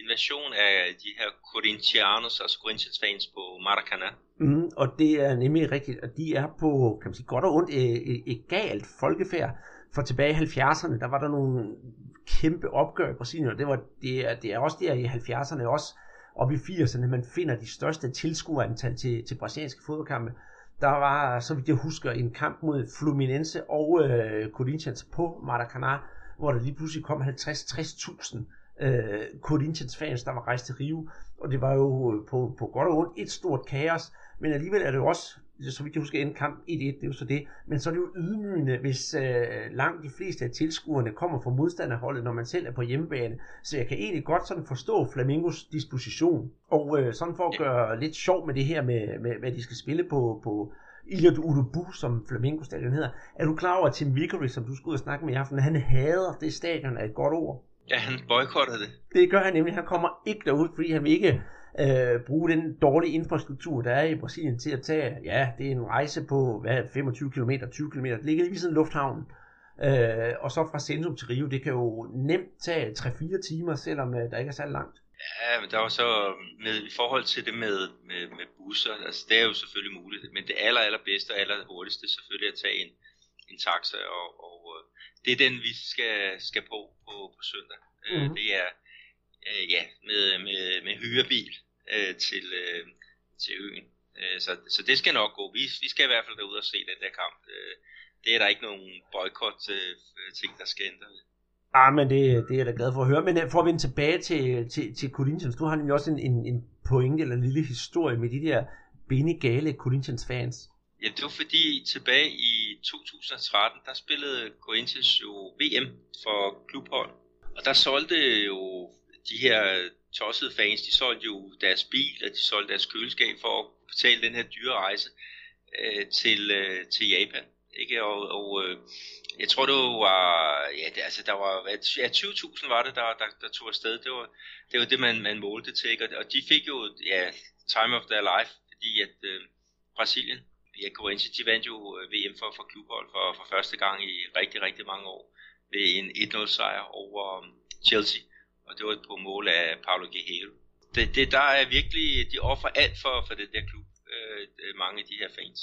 invasion af de her Corinthianos, altså Corinthians fans på Maracanã. Mm, og det er nemlig rigtigt, at de er på, kan man sige, godt og ondt et, et, et galt folkefærd. For tilbage i 70'erne, der var der nogle kæmpe opgør i Brasilien, og det, var, det, er, det er også der i 70'erne også, op i 80'erne, man finder de største tilskuerantal til, til brasilianske fodboldkampe. Der var, så vidt jeg husker, en kamp mod Fluminense og øh, Corinthians på Maracanã, hvor der lige pludselig kom 50-60.000 øh, Corinthians fans, der var rejst til Rio. Og det var jo øh, på, på godt og ondt et stort kaos, men alligevel er det jo også så vidt jeg husker, en kamp 1-1, det er jo så det. Men så er det jo ydmygende, hvis øh, langt de fleste af tilskuerne kommer fra modstanderholdet, når man selv er på hjemmebane. Så jeg kan egentlig godt sådan forstå Flamingos disposition. Og øh, sådan for at gøre lidt sjov med det her med, med hvad de skal spille på, på Ilha du Urubu, som Flamingo stadion hedder. Er du klar over, at Tim Vickery, som du skulle ud og snakke med i aften, han hader det stadion af et godt ord? Ja, han boykotter det. Det gør han nemlig. Han kommer ikke derud, fordi han vil ikke øh, bruge den dårlige infrastruktur, der er i Brasilien til at tage, ja, det er en rejse på hvad, 25 km, 20 km, det ligger lige sådan lufthavnen. Øh, og så fra centrum til Rio, det kan jo nemt tage 3-4 timer, selvom øh, der ikke er særlig langt. Ja, men der var så med, i forhold til det med, med, med busser, altså det er jo selvfølgelig muligt, men det aller, allerbedste og aller hurtigste selvfølgelig at tage en, en taxa, og, og øh, det er den, vi skal, skal på på, på søndag. Mm-hmm. Det er øh, ja, med, med, med hyrebil øh, til, øh, til øen. Øh, så, så det skal nok gå. Vi, vi skal i hvert fald derud og se den der kamp. Øh, det er der ikke nogen boykot øh, ting, der skal ændre ved. Ah, men det, det er jeg da glad for at høre. Men øh, for at vende tilbage til, til, til Corinthians, du har nemlig også en, en, en pointe eller en lille historie med de der benegale Corinthians fans. Ja, det var fordi tilbage i 2013, der spillede Corinthians jo VM for klubhold. Og der solgte jo de her tossede fans, de solgte jo deres bil, og de solgte deres køleskab for at betale den her dyre rejse øh, til, øh, til Japan. Ikke? Og, og øh, jeg tror det var, ja, det, altså der var, ja, 20.000 var det, der, der, der tog afsted. Det var det, var det man, man målte til, ikke? Og, og de fik jo, ja, time of their life, fordi at øh, Brasilien, ja, Corinthians, de vandt jo øh, VM for, for klubhold for, for første gang i rigtig, rigtig mange år ved en 1-0 sejr over øh, Chelsea, og det var på mål af Paulo Guerrero. Det, det, der er virkelig, de offer alt for, for det der klub, øh, mange af de her fans.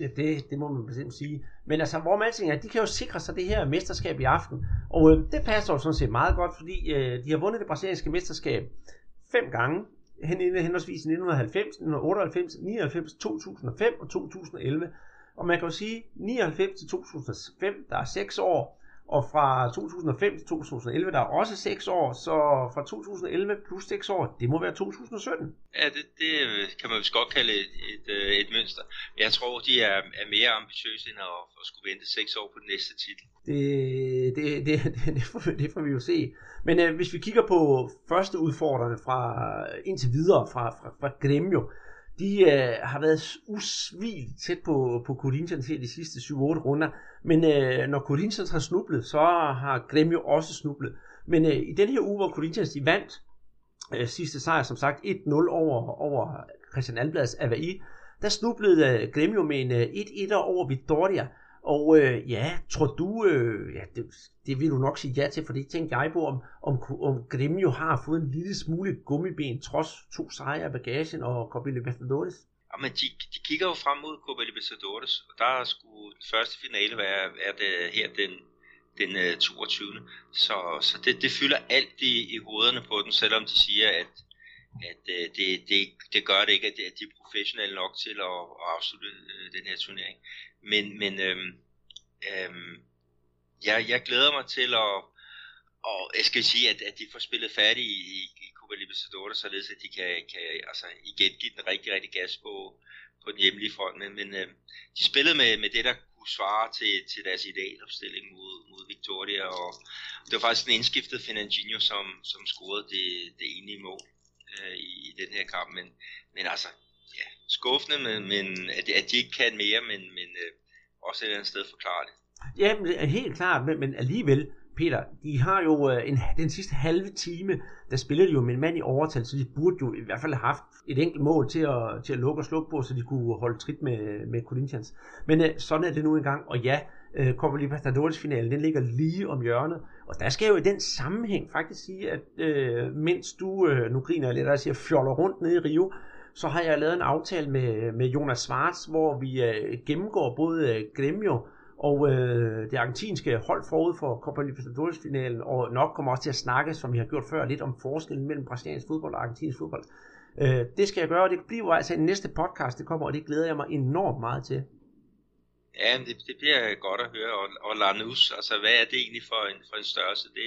Ja, det, det må man bestemt sige. Men altså, hvor man er, de kan jo sikre sig det her mesterskab i aften. Og øh, det passer jo sådan set meget godt, fordi øh, de har vundet det brasilianske mesterskab fem gange. Hen, henholdsvis 1990, 1998, 99, 2005 og 2011. Og man kan jo sige, 99 til 2005, der er seks år, og fra 2005 til 2011, der er også 6 år, så fra 2011 plus 6 år, det må være 2017. Ja, det, det kan man vist godt kalde et, et, øh, et mønster. Jeg tror, de er, er mere ambitiøse end at, at skulle vente 6 år på den næste titel. Det, det, det, det, det, får, det får vi jo se. Men øh, hvis vi kigger på første udfordrende fra indtil videre fra, fra, fra Gremio, de øh, har været usvigeligt tæt på, på Corinthians her de sidste 7-8 runder. Men øh, når Corinthians har snublet, så har Grêmio også snublet. Men øh, i den her uge, hvor Corinthians de vandt øh, sidste sejr, som sagt 1-0 over, over Christian Alblads Avaí, der snublede øh, Grêmio med en øh, 1-1 over Vittoria. Og øh, ja, tror du, øh, ja, det, det vil du nok sige ja til, for det tænkte jeg på, om, om, om Gremio har fået en lille smule gummiben, trods to sejre af bagagen og Copa Libertadores? Jamen, de, de kigger jo frem mod Copa Libertadores, og der skulle den første finale være, være det her den, den øh, uh, 22. Så, så det, det fylder alt i, i hovederne på dem, selvom de siger, at, at uh, det, det, det gør det ikke, at de er professionelle nok til at, at afslutte uh, den her turnering. Men, men øhm, øhm, jeg, jeg glæder mig til at, og jeg skal sige, at, at de får spillet færdigt i, i Copa Libertadores, således at de kan, kan altså, igen give den rigtig, rigtig gas på, på den hjemlige front. Men, men øh, de spillede med, med det, der kunne svare til, til deres idealopstilling mod, mod Victoria, og det var faktisk en indskiftet Fernandinho, som, som scorede det, det enige mål øh, i, i den her kamp. Men, men altså, ja, skuffende, men, men at, at de ikke kan mere, men, men øh, også et eller andet sted forklare det. Ja, men øh, helt klart, men, men alligevel, Peter, de har jo øh, en, den sidste halve time, der spiller de jo med en mand i overtal, så de burde jo i hvert fald have haft et enkelt mål til at, til at lukke og slukke på, så de kunne holde trit med, med Corinthians. Men øh, sådan er det nu engang, og ja, øh, Copa Libertadores-finalen, den ligger lige om hjørnet, og der skal jeg jo i den sammenhæng faktisk sige, at øh, mens du, øh, nu griner jeg lidt, der siger, fjoller rundt nede i Rio, så har jeg lavet en aftale med, med Jonas Schwartz, hvor vi øh, gennemgår både øh, Gremio og øh, det argentinske hold forud for Copa Libertadores-finalen, og nok kommer også til at snakke, som vi har gjort før, lidt om forskellen mellem brasiliansk fodbold og argentinsk fodbold. Øh, det skal jeg gøre, og det bliver altså en næste podcast, det kommer, og det glæder jeg mig enormt meget til. Ja, det, det bliver godt at høre, og, og Lanus, altså hvad er det egentlig for en, for en størrelse? Det,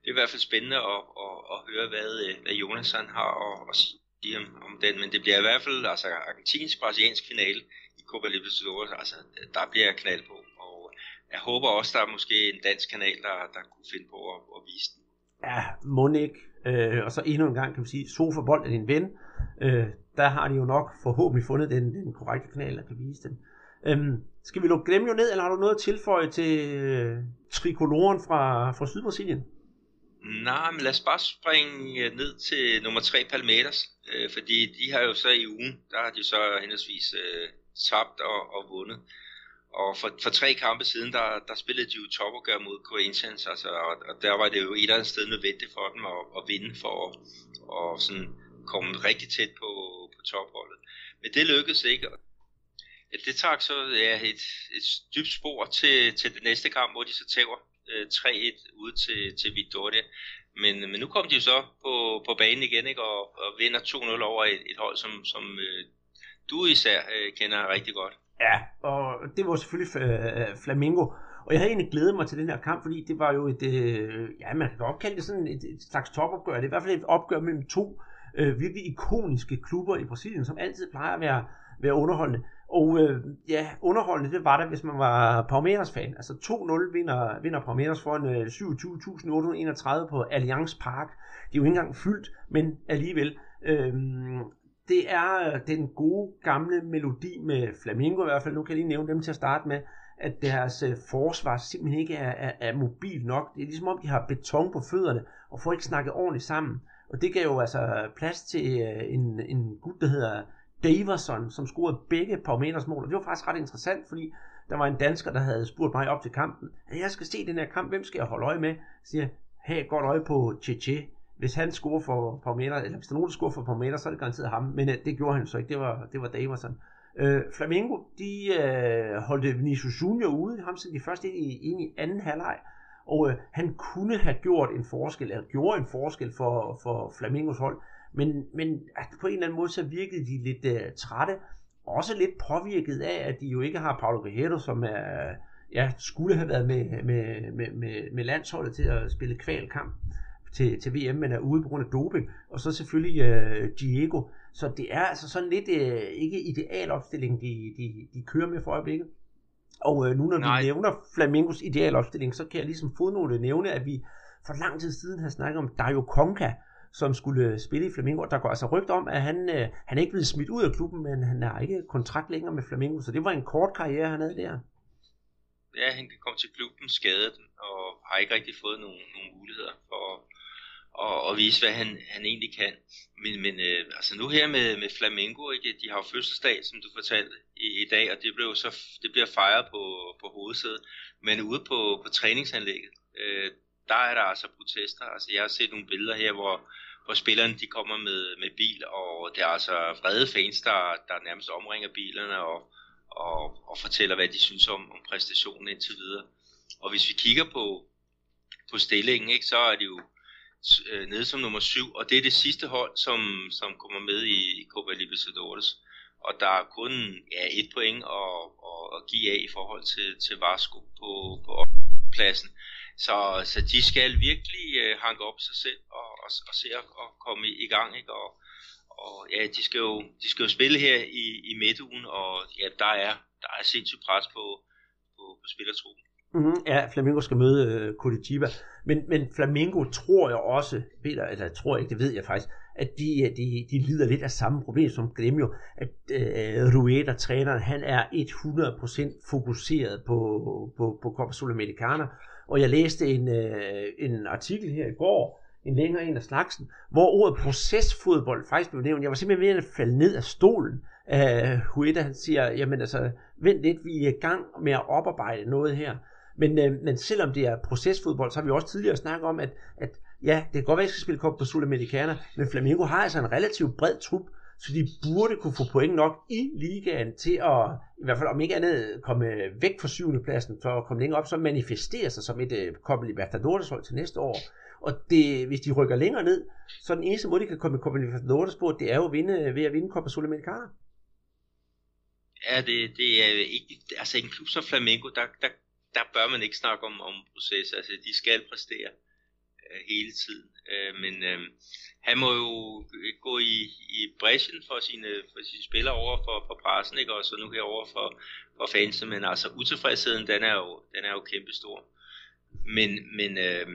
det er i hvert fald spændende at, at, at høre, hvad, øh, hvad Jonas han har at, at sige om, om den, men det bliver i hvert fald altså argentinsk-brasiliansk finale i Copa Libertadores, altså der bliver knald på, og jeg håber også, der er måske en dansk kanal, der, der kunne finde på at, at vise den. Ja, Monik, øh, og så endnu en gang kan vi sige, Sofabold er din ven, øh, der har de jo nok forhåbentlig fundet den, den korrekte kanal, der kan vise den. Øhm, skal vi lukke Gremio ned, eller har du noget at tilføje til øh, trikoloren fra, fra Sydbrasilien? Nej, men lad os bare springe øh, ned til nummer 3 Palmeiras, øh, fordi de har jo så i ugen, der har de så henholdsvis øh, tabt og, og vundet. Og for, for tre kampe siden, der, der spillede de jo topopgør mod Corinthians, altså, og, og der var det jo et eller andet sted nødvendigt for dem at, at vinde for at og sådan komme rigtig tæt på, på topholdet. Men det lykkedes ikke. Ja, det tager så ja, et, et dybt spor til, til det næste kamp, hvor de så tager øh, 3-1 ud til, til Victoria. Men, men nu kom de jo så på, på banen igen ikke, og, og vinder 2-0 over et, et hold, som, som øh, du især øh, kender rigtig godt. Ja, og det var selvfølgelig øh, øh Flamingo. Og jeg havde egentlig glædet mig til den her kamp, fordi det var jo et, øh, ja, man kan godt kalde det sådan et, et slags topopgør. Det er i hvert fald et opgør mellem to øh, virkelig ikoniske klubber i Brasilien, som altid plejer at være, være underholdende. Og øh, ja, underholdende, det var det, hvis man var Palmeiras-fan. Altså 2-0 vinder, vinder Palmeiras foran øh, 27.831 på Allianz Park. Det er jo ikke engang fyldt, men alligevel. Øh, det er øh, den gode gamle melodi med Flamingo i hvert fald. Nu kan jeg lige nævne dem til at starte med at deres øh, forsvar simpelthen ikke er, er, er mobil nok. Det er ligesom om, de har beton på fødderne, og får ikke snakket ordentligt sammen. Og det gav jo altså plads til øh, en, en gut, der hedder Davison, som scorede begge Palmeiras mål. Og det var faktisk ret interessant, fordi der var en dansker, der havde spurgt mig op til kampen, at jeg skal se den her kamp, hvem skal jeg holde øje med? Så siger, have et godt øje på Cheche. Hvis han scorer for Palmeiras, eller hvis der er nogen, der scorer for Palmeiras, så er det garanteret ham. Men øh, det gjorde han så ikke, det var, det var Davison. Øh, Flamengo, de øh, holdte Vinicius Junior ude, ham sendte de først ind i, ind i anden halvleg, og øh, han kunne have gjort en forskel, eller gjorde en forskel for, for Flamingos hold, men, men altså, på en eller anden måde så virkede de lidt øh, trætte, også lidt påvirket af, at de jo ikke har Paulo Guerrero, som er, ja, skulle have været med, med, med, med, med landsholdet til at spille kvalkamp til, til VM, men er ude på grund af doping. Og så selvfølgelig øh, Diego. Så det er altså sådan lidt øh, ikke idealopstilling, de, de, de kører med for øjeblikket. Og øh, nu når Nej. vi nævner Flamingos idealopstilling, så kan jeg ligesom fodnote nævne, at vi for lang tid siden har snakket om Dario Conca, som skulle øh, spille i Flamingo. Der går altså rygt om, at han, øh, han er ikke blevet smidt ud af klubben, men han har ikke kontrakt længere med Flamingo, så det var en kort karriere, han havde der. Ja, han kom til klubben skadet, og har ikke rigtig fået nogen, nogen muligheder for og, og vise, hvad han, han egentlig kan. Men, men øh, altså nu her med, med Flamengo, ikke? de har jo fødselsdag, som du fortalte i, i dag, og det, blev så, det bliver fejret på, på hovedsædet. Men ude på, på træningsanlægget, øh, der er der altså protester. Altså jeg har set nogle billeder her, hvor, hvor spillerne de kommer med, med bil, og det er altså vrede fans, der, der nærmest omringer bilerne og, og, og fortæller, hvad de synes om, om præstationen indtil videre. Og hvis vi kigger på, på stillingen, ikke, så er det jo øh, nede som nummer syv, og det er det sidste hold, som, som kommer med i, i Copa Libertadores. Og der er kun ja, et point at, at, at give af i forhold til, til Vasco på, på pladsen. Så, så de skal virkelig øh, hanke op sig selv og, og, og se at, og komme i, gang. Ikke? Og, og ja, de skal, jo, de skal jo spille her i, i midtugen, og ja, der er, der er sindssygt pres på, på, på spillertruppen. Mm-hmm. Ja, Flamingo skal møde øh, Curitiba. Men, men Flamingo tror jeg også, Peter, eller jeg tror ikke, det ved jeg faktisk, at de, øh, de, de lider lidt af samme problem som Gremio. At øh, Rueda, træneren, han er 100% fokuseret på, på, på Copa Sudamericana. Og jeg læste en, øh, en artikel her i går, en længere en af slagsen, hvor ordet procesfodbold faktisk blev nævnt. Jeg var simpelthen ved at falde ned af stolen. Øh, uh, Hueda han siger, jamen altså, vent lidt, vi er i gang med at oparbejde noget her. Men, øh, men selvom det er procesfodbold, så har vi også tidligere snakket om, at, at ja, det kan godt være, at vi skal spille Copa Sudamericana, men Flamengo har altså en relativt bred trup, så de burde kunne få point nok i ligaen til at, i hvert fald om ikke andet, komme væk fra syvende pladsen, for at komme længere op, så manifestere sig som et uh, Copa Libertadores hold til næste år. Og det, hvis de rykker længere ned, så den eneste måde, de kan komme i Copa Libertadores på, det er jo at vinde, ved at vinde Copa Sudamericana. Ja, det, det er ikke, altså en klub som Flamengo, der, der der bør man ikke snakke om, om proces. Altså, de skal præstere Øh, hele tiden. Øh, men øh, han må jo gå i, i bræschen for sine, for sine spillere over for, for pressen, ikke? og så nu her over for, for fansene. Men altså, utilfredsheden, den er jo, den er jo kæmpestor. Men, men øh,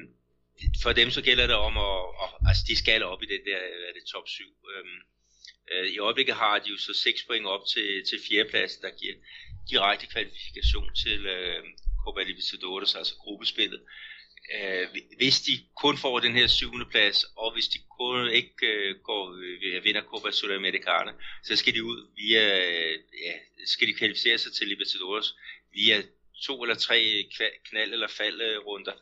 for dem så gælder det om at, at altså de skal op i det der er det top 7. Øhm, øh, I øjeblikket har de jo så 6 point op til, til fjerdepladsen, der giver direkte kvalifikation til, øh, Copa Libertadores, altså gruppespillet. Øh, hvis de kun får den her syvende plads, og hvis de kun ikke øh, går øh, vinder Copa Sudamericana, så skal de ud via, øh, ja, skal de kvalificere sig til Libertadores via to eller tre knald- eller faldrunder.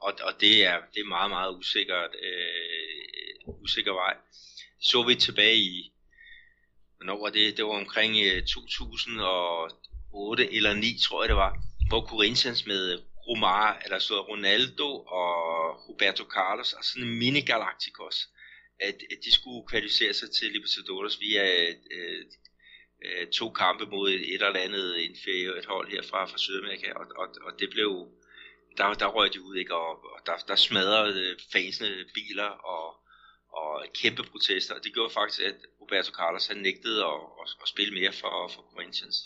Og, og det, er, det er meget, meget usikkert, øh, usikker vej. Så vi tilbage i, hvornår var det? Det var omkring øh, 2008 eller 9, tror jeg det var hvor Corinthians med Omar, eller så Ronaldo og Roberto Carlos, altså sådan en mini Galacticos, at, at de skulle kvalificere sig til Libertadores via øh, øh, to kampe mod et, et eller andet inferior, et hold her fra, fra Sydamerika, og, og, og det blev, der, der røg de ud, ikke? Og, og der, der smadrede øh, fansene biler og, og kæmpe protester, og det gjorde faktisk, at Roberto Carlos han nægtede at, at, at spille mere for, for Corinthians.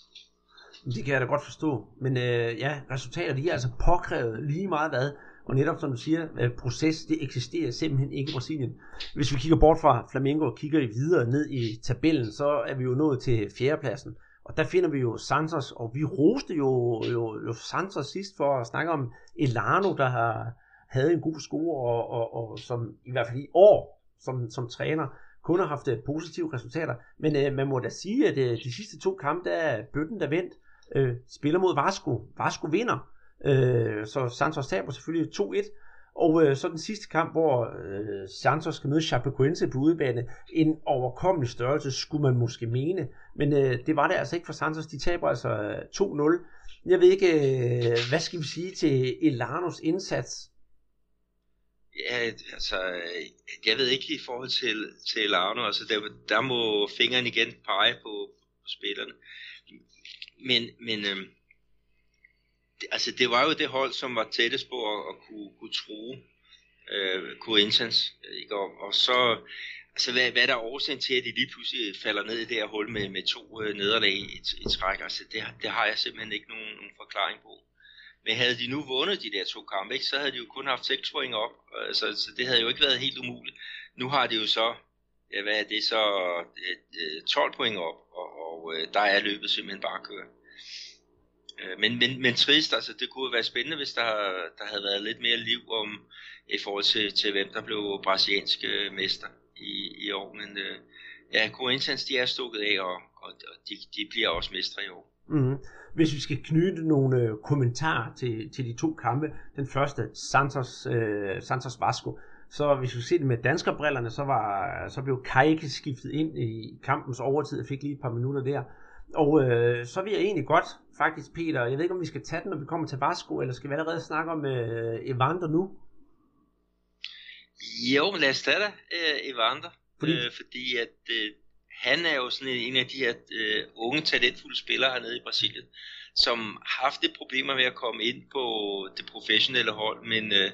Det kan jeg da godt forstå. Men øh, ja, resultater de er altså påkrævet lige meget hvad. Og netop som du siger, øh, proces, det eksisterer simpelthen ikke i Brasilien. Hvis vi kigger bort fra Flamengo og kigger videre ned i tabellen, så er vi jo nået til fjerdepladsen. Og der finder vi jo Santos, og vi roste jo, jo, jo Santos sidst for at snakke om Elano, der har havde en god score, og, og, og som i hvert fald i år som, som træner kun har haft øh, positive resultater. Men øh, man må da sige, at øh, de sidste to kampe, der er bøtten der vendt. Øh, spiller mod Vasco. Vasco vinder. Øh, så Santos taber selvfølgelig 2-1. Og øh, så den sidste kamp, hvor øh, Santos skal møde Chapecoense på udebane, en overkommelig størrelse, skulle man måske mene. Men øh, det var det altså ikke for Santos. De taber altså 2-0. Jeg ved ikke, øh, hvad skal vi sige til Elanos indsats? Ja, altså, øh, jeg ved ikke i forhold til, til Elano, altså der, der må fingeren igen pege på, på spillerne. Men, men øh, altså det var jo det hold, som var tættest på at, at kunne, kunne true øh, Corinthians. Øh, ikke? Og, og så, altså hvad, hvad er der årsagen til, at de lige pludselig falder ned i det her hul med, med to øh, nederlag i, i træk? Altså det, det har jeg simpelthen ikke nogen, nogen forklaring på. Men havde de nu vundet de der to kampe, ikke, så havde de jo kun haft seks point op. Altså, så det havde jo ikke været helt umuligt. Nu har de jo så, ja, hvad er det så, øh, øh, 12 point op, og, øh, der er løbet simpelthen bare kørt. Øh, men, men, men trist, altså det kunne være spændende, hvis der, der havde været lidt mere liv om i forhold til, til hvem der blev brasilianske mester i, i år. Men øh, ja, Corinthians de er stukket af, og, og og de, de bliver også mestre i år. Mm. Hvis vi skal knytte nogle øh, kommentarer til, til de to kampe, den første Santos, øh, Santos Vasco, så hvis vi ser det med danskerbrillerne, så, var, så blev Kajke skiftet ind i kampens overtid og fik lige et par minutter der. Og øh, så vil jeg egentlig godt, faktisk Peter, jeg ved ikke om vi skal tage den, når vi kommer til Vasco, eller skal vi allerede snakke om øh, Evander nu? Jo, men lad os tage det, øh, Evander. Fordi? Øh, fordi at øh, han er jo sådan en af de her øh, unge talentfulde spillere hernede i Brasilien, som har haft lidt problemer med at komme ind på det professionelle hold, men øh,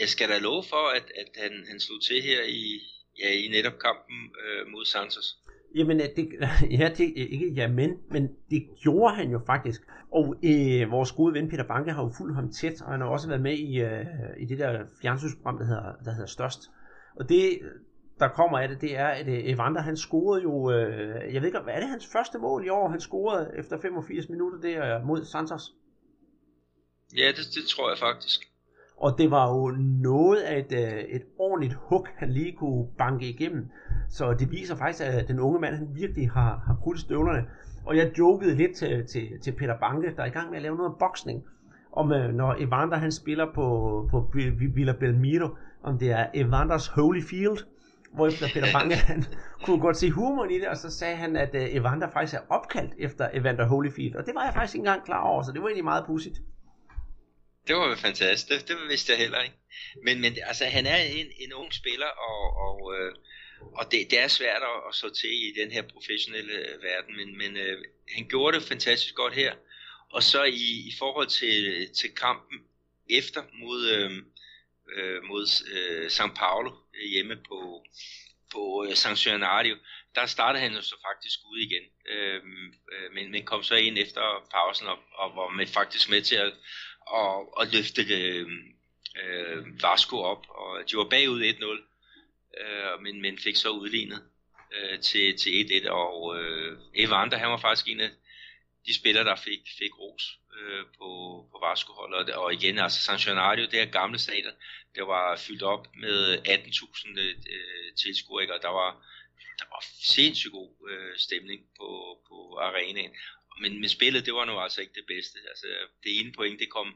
jeg skal da love for, at, at han, han slog til her i, ja, i netop kampen øh, mod Santos. Jamen, det, ja, det, ikke ja, men, men det gjorde han jo faktisk. Og øh, vores gode ven Peter Banke har jo fulgt ham tæt, og han har også været med i, øh, i det der fjernsynsprogram, der hedder, der hedder Størst. Og det, der kommer af det, det er, at øh, Evander, han scorede jo, øh, jeg ved ikke, hvad er det hans første mål i år, han scorede efter 85 minutter der mod Santos? Ja, det, det tror jeg faktisk. Og det var jo noget af et, øh, et ordentligt hug, han lige kunne banke igennem. Så det viser faktisk, at den unge mand, han virkelig har, har brudt støvlerne. Og jeg jokede lidt til, til, til Peter Banke, der er i gang med at lave noget boksning. Om når Evander han spiller på, på Villa Belmiro, om det er Evanders Holy Field, efter Peter Bange, han kunne godt se humoren i det, og så sagde han, at uh, Evander faktisk er opkaldt efter Evander Holyfield, og det var jeg faktisk ikke engang klar over, så det var egentlig meget pudsigt. Det var fantastisk, det, det vidste jeg heller ikke. Men, men altså, han er en, en ung spiller, og, og, øh, og det, det er svært at, at så til i den her professionelle øh, verden, men, men øh, han gjorde det fantastisk godt her. Og så i, i forhold til, til kampen efter mod, øh, øh, mod øh, São Paulo øh, hjemme på, på øh, San Gennaro, der startede han jo så faktisk ud igen, øh, øh, men, men kom så ind efter pausen og, og var med, faktisk med til at og, og løfte øh, øh, Vasco op, og de var bagud 1-0, øh, men, men fik så udlignet øh, til, til 1-1, og øh, Evander, han var faktisk en af de spillere, der fik, fik ros øh, på, på Vasco-holdet. Og igen, altså San Gennaro, det her gamle stadion, det var fyldt op med 18.000 øh, tilskuere, og der var, der var sindssygt god øh, stemning på, på arenaen. Men, men spillet, det var nu altså ikke det bedste. Altså, det ene point, det kom,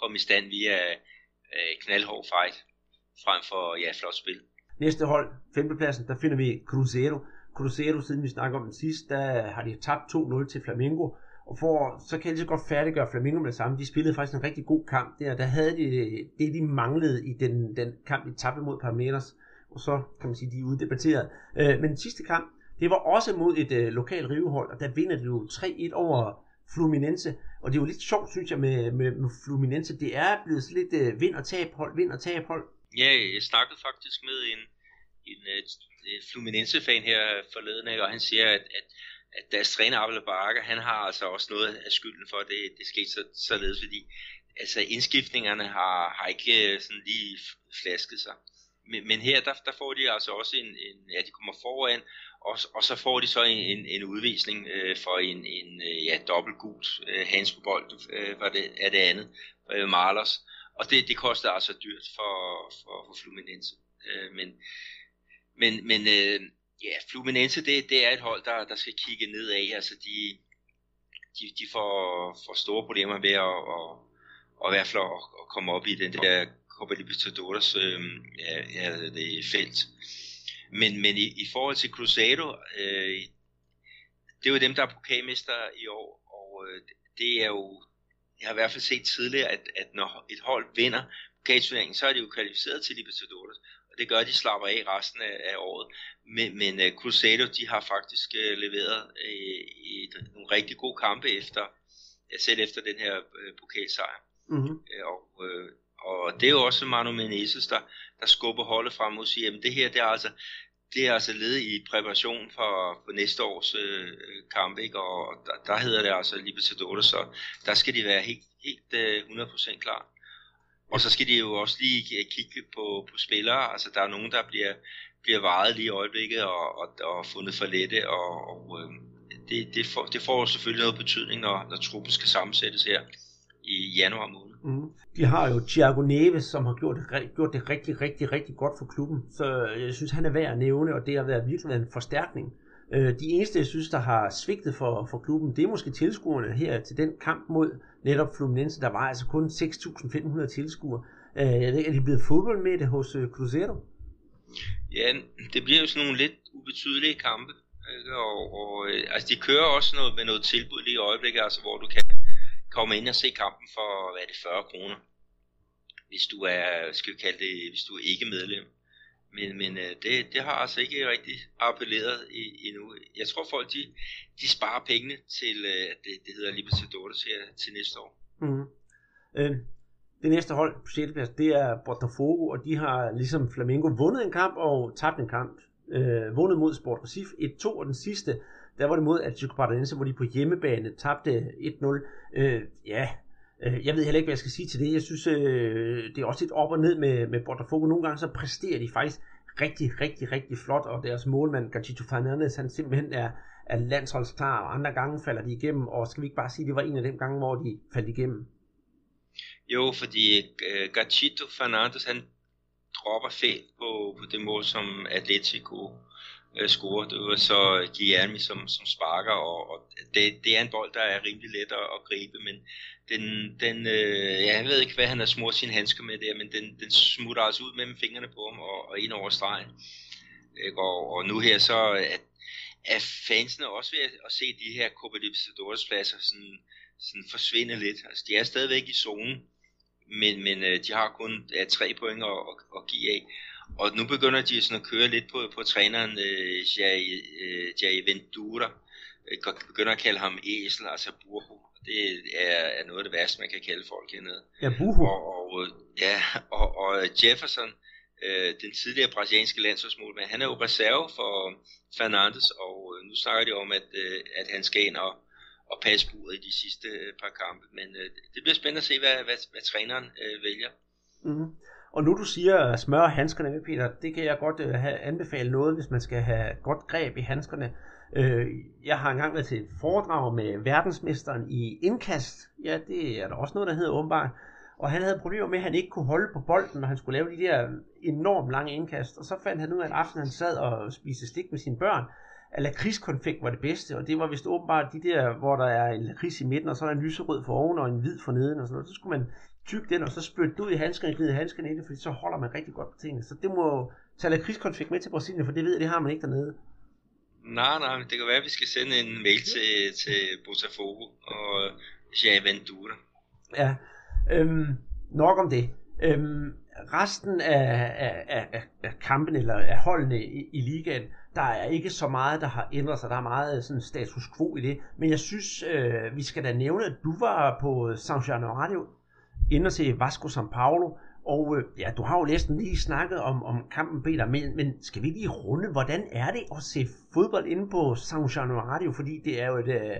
kom i stand via øh, knaldhård fight, frem for ja, flot spil. Næste hold, femtepladsen, der finder vi Cruzeiro. Cruzeiro, siden vi snakker om den sidste, der har de tabt 2-0 til Flamengo. Og for, så kan jeg lige så godt færdiggøre Flamengo med det samme. De spillede faktisk en rigtig god kamp der. Der havde de øh, det, de manglede i den, den kamp, de tabte mod Palmeiras. Og så kan man sige, de er uddebatteret. Øh, men den sidste kamp, det var også mod et øh, lokalt rivehold, og der vinder de jo 3-1 over Fluminense. Og det er jo lidt sjovt, synes jeg, med, med, med Fluminense. Det er blevet sådan lidt øh, vind og tab hold, vind og tab hold. Ja, jeg snakkede faktisk med en, en uh, Fluminense-fan her forleden, ikke? og han siger, at, at, at deres træner Abel Barker, han har altså også noget af skylden for, at det, det skete så, således, fordi altså indskiftningerne har, har ikke øh, sådan lige flasket sig. Men, men her, der, der får de altså også en, en, ja, de kommer foran, og, og så får de så en, en, en udvisning øh, for en, en øh, ja, dobbelt gult øh, handsbobold, øh, var det, er det andet, øh, Marlers. Og det, det koster altså dyrt for, for, for Fluminense. Øh, men men, men øh, ja, Fluminense, det, det er et hold, der, der skal kigge nedad. Altså, de, de, de får, får store problemer med at, at, at, i hvert fald at, at komme op i den der Copa Libertadores øh, ja, ja, det felt. Men, men i, i forhold til Cruzado, øh, det er jo dem, der er pokalmester i år, og øh, det er jo, jeg har i hvert fald set tidligere, at, at når et hold vinder pokalturneringen, så er de jo kvalificeret til Libertadores, og det gør, at de slapper af resten af, af året. Men, men uh, Cruzado, de har faktisk uh, leveret uh, i nogle rigtig gode kampe efter, ja, selv efter den her uh, pokalsejr. Mm-hmm. Uh, og, uh, og det er jo også Manu Menezes, der, der skubber holdet frem og siger, at det her, det er altså, det er altså led i præparation for, for næste års øh, kamp, ikke? og der, der hedder det altså Libertadores, så der skal de være helt, helt øh, 100% klar. Og så skal de jo også lige øh, kigge på, på spillere, altså der er nogen, der bliver, bliver varet lige i øjeblikket og, og, og fundet for lette, og, og øh, det, det, får, det får selvfølgelig noget betydning, når, når truppen skal sammensættes her i januar måned. Mm-hmm. Mm. De har jo Thiago Neves, som har gjort det, gjort det rigtig, rigtig, rigtig godt for klubben. Så øh, jeg synes, han er værd at nævne, og det har været virkelig en forstærkning. Øh, de eneste, jeg synes, der har svigtet for, for klubben, det er måske tilskuerne her til den kamp mod netop Fluminense. Der var altså kun 6.500 tilskuere. Øh, jeg ved ikke, er de blevet fodbold med det hos Cruzeiro? Ja, det bliver jo sådan nogle lidt ubetydelige kampe. Ikke? Og, og altså, de kører også noget, med noget tilbud lige i øjeblikket, altså, hvor du kan kommer ind og se kampen for, hvad er det, 40 kroner. Hvis du er, skal vi kalde det, hvis du er ikke medlem. Men, men øh, det, det har altså ikke rigtig appelleret i, endnu. Jeg tror folk, de, de sparer pengene til, øh, det, det hedder Libertadores her til næste år. Mm. Øh, det næste hold på 6. plads, det er Botafogo, og de har ligesom Flamengo vundet en kamp og tabt en kamp. Øh, vundet mod Sport Recife 1-2, og den sidste, der var det mod Atletico Paranaense, hvor de på hjemmebane tabte 1-0. Øh, ja, øh, jeg ved heller ikke, hvad jeg skal sige til det. Jeg synes, øh, det er også lidt op og ned med, med Botafogo. Nogle gange så præsterer de faktisk rigtig, rigtig, rigtig flot, og deres målmand, Gatito Fernandes, han simpelthen er, er landsholdsklar, og andre gange falder de igennem, og skal vi ikke bare sige, at det var en af dem gange, hvor de faldt igennem? Jo, fordi øh, uh, Gatito Fernandes, han dropper fælt på, på det mål, som Atletico øh, score. Det var så øh, Guillermo, som, som sparker, og, og det, det er en bold, der er rimelig let at, at gribe, men den, den øh, ja, jeg ved ikke, hvad han har smurt sin handsker med der, men den, den smutter altså ud mellem fingrene på ham og, og ind over stregen. Og, og nu her så at, at fansene også ved at, se de her Copa Libertadores pladser sådan, sådan forsvinde lidt. Altså de er stadigvæk i zonen, men, men øh, de har kun ja, tre point at, at, at give af. Og nu begynder de sådan at køre lidt på, på træneren øh, Jai, øh, Jai Ventura. Jeg begynder at kalde ham æsel, altså burho. Det er, er noget af det værste, man kan kalde folk hernede. Ja, burho. Og, og, ja, og, og Jefferson, øh, den tidligere brasilianske landsholdsmålmand, han er jo reserve for Fernandes, og øh, nu snakker de om, at, øh, at han skal ind og, og passe buret i de sidste øh, par kampe. Men øh, det bliver spændende at se, hvad, hvad, hvad træneren øh, vælger. Mm-hmm. Og nu du siger smør handskerne med, Peter, det kan jeg godt øh, have anbefale noget, hvis man skal have godt greb i handskerne. Øh, jeg har engang været til et foredrag med verdensmesteren i indkast. Ja, det er der også noget, der hedder åbenbart. Og han havde problemer med, at han ikke kunne holde på bolden, når han skulle lave de der enormt lange indkast. Og så fandt han ud af en aften, han sad og spiste stik med sine børn, at lakridskonfekt var det bedste, og det var vist åbenbart de der, hvor der er en lakrids i midten, og så er der en lyserød for oven og en hvid for neden, og sådan noget. Så skulle man tyk den, og så spytte du ud i handskerne, gnide handskerne ind, fordi så holder man rigtig godt på tingene. Så det må tage lakridskonfekt med til Brasilien, for det ved jeg, det har man ikke dernede. Nej, nej, det kan være, at vi skal sende en mail til, til Botafogo og Jair Ventura. Ja, øhm, nok om det. Øhm, resten af, af, af, af kampen eller af holdene i, i ligaen, der er ikke så meget, der har ændret sig. Der er meget sådan status quo i det. Men jeg synes, øh, vi skal da nævne, at du var på San Januario inde se Vasco San Paulo, og øh, ja, du har jo næsten lige snakket om, om kampen, Peter, men, men skal vi lige runde, hvordan er det at se fodbold inde på San Januario, fordi det er jo et øh,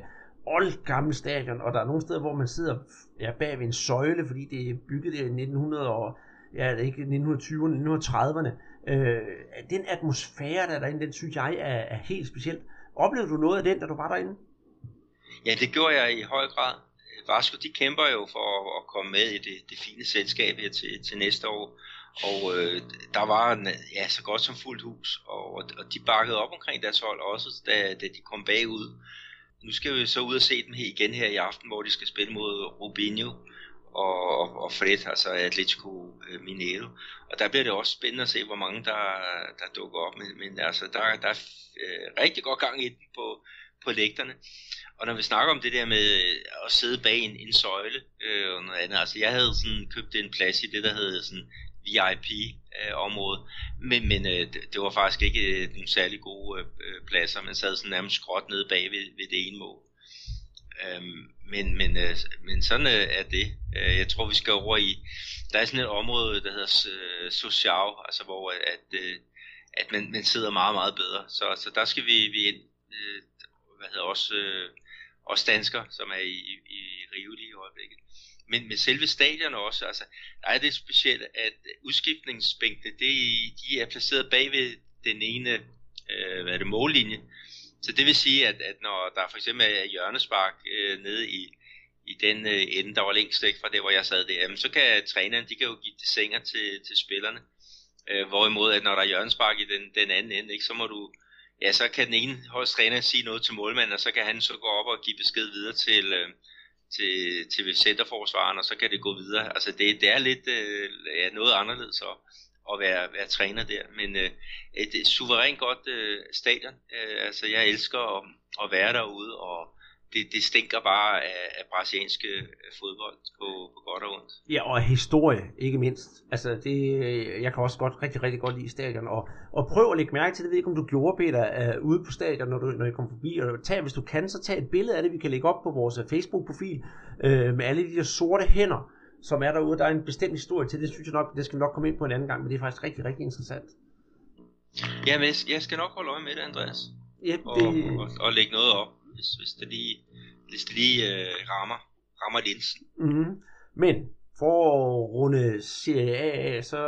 old gammelt stadion, og der er nogle steder, hvor man sidder ja, bag ved en søjle, fordi det er bygget der i 1900 og, ja, ikke 1920'erne, 1930'erne. Øh, den atmosfære, der er derinde, den synes jeg er, er helt speciel. Oplevede du noget af den, da du var derinde? Ja, det gjorde jeg i høj grad. Vasco, de kæmper jo for at, komme med i det, det fine selskab her til, til næste år. Og øh, der var en, ja, så godt som fuldt hus, og, og de bakkede op omkring deres hold også, da, da de kom bagud. Nu skal vi så ud og se dem her igen her i aften, hvor de skal spille mod Rubinho og, og Fred, altså Atletico øh, Mineiro. Og der bliver det også spændende at se, hvor mange der, der dukker op. Men, men altså, der, der er øh, rigtig godt gang i den på, på lægterne. Og når vi snakker om det der med øh, at sidde bag en, en søjle øh, og noget andet, altså jeg havde sådan købt en plads i det, der hedder sådan VIP-område, øh, men, men øh, det, det var faktisk ikke øh, nogle særlig gode øh, øh, pladser, man sad sådan nærmest skråt nede bag ved, ved det ene mål. Øhm, men, men, øh, men sådan øh, er det. Øh, jeg tror, vi skal over i... Der er sådan et område, der hedder øh, social, altså hvor øh, at, øh, at man, man sidder meget, meget bedre. Så, så der skal vi, vi ind. Øh, hvad hedder også... Øh, også danskere, som er i, i Rio lige i øjeblikket. Men med selve stadion også, altså, der er det specielt, at udskiftningsbænkene, det, de er placeret bag ved den ene øh, hvad er det, mållinje. Så det vil sige, at, at når der for eksempel er hjørnespark øh, nede i, i den øh, ende, der var længst væk fra det, hvor jeg sad der, jamen, så kan træneren, de kan jo give desinger til, til spillerne. Øh, hvorimod, at når der er hjørnespark i den, den anden ende, ikke, så må du ja, så kan den ene holdstræner sige noget til målmanden, og så kan han så gå op og give besked videre til, øh, til, til centerforsvaren, og så kan det gå videre. Altså det, det er lidt øh, ja, noget anderledes at, at være, være træner der, men øh, et, suverænt godt øh, stadion. Øh, altså jeg elsker at, at være derude, og det, det stinker bare af, af brasilianske øh, fodbold på, på godt og ondt. Ja, og historie, ikke mindst. Altså, det, jeg kan også godt, rigtig, rigtig godt lide stadion. Og, og prøv at lægge mærke til det, ved ikke, om du gjorde, Peter, uh, ude på stadion, når, du, når I kom forbi. Og tag, hvis du kan, så tag et billede af det, vi kan lægge op på vores Facebook-profil, uh, med alle de der sorte hænder, som er derude. Der er en bestemt historie til det, synes jeg nok, det skal vi nok komme ind på en anden gang, men det er faktisk rigtig, rigtig interessant. Ja, men jeg skal nok holde øje med det, Andreas. Ja, det... Og, og, og lægge noget op hvis, hvis det lige, hvis det lige øh, rammer, rammer linsen. Mm-hmm. Men for at runde Serie A af, så,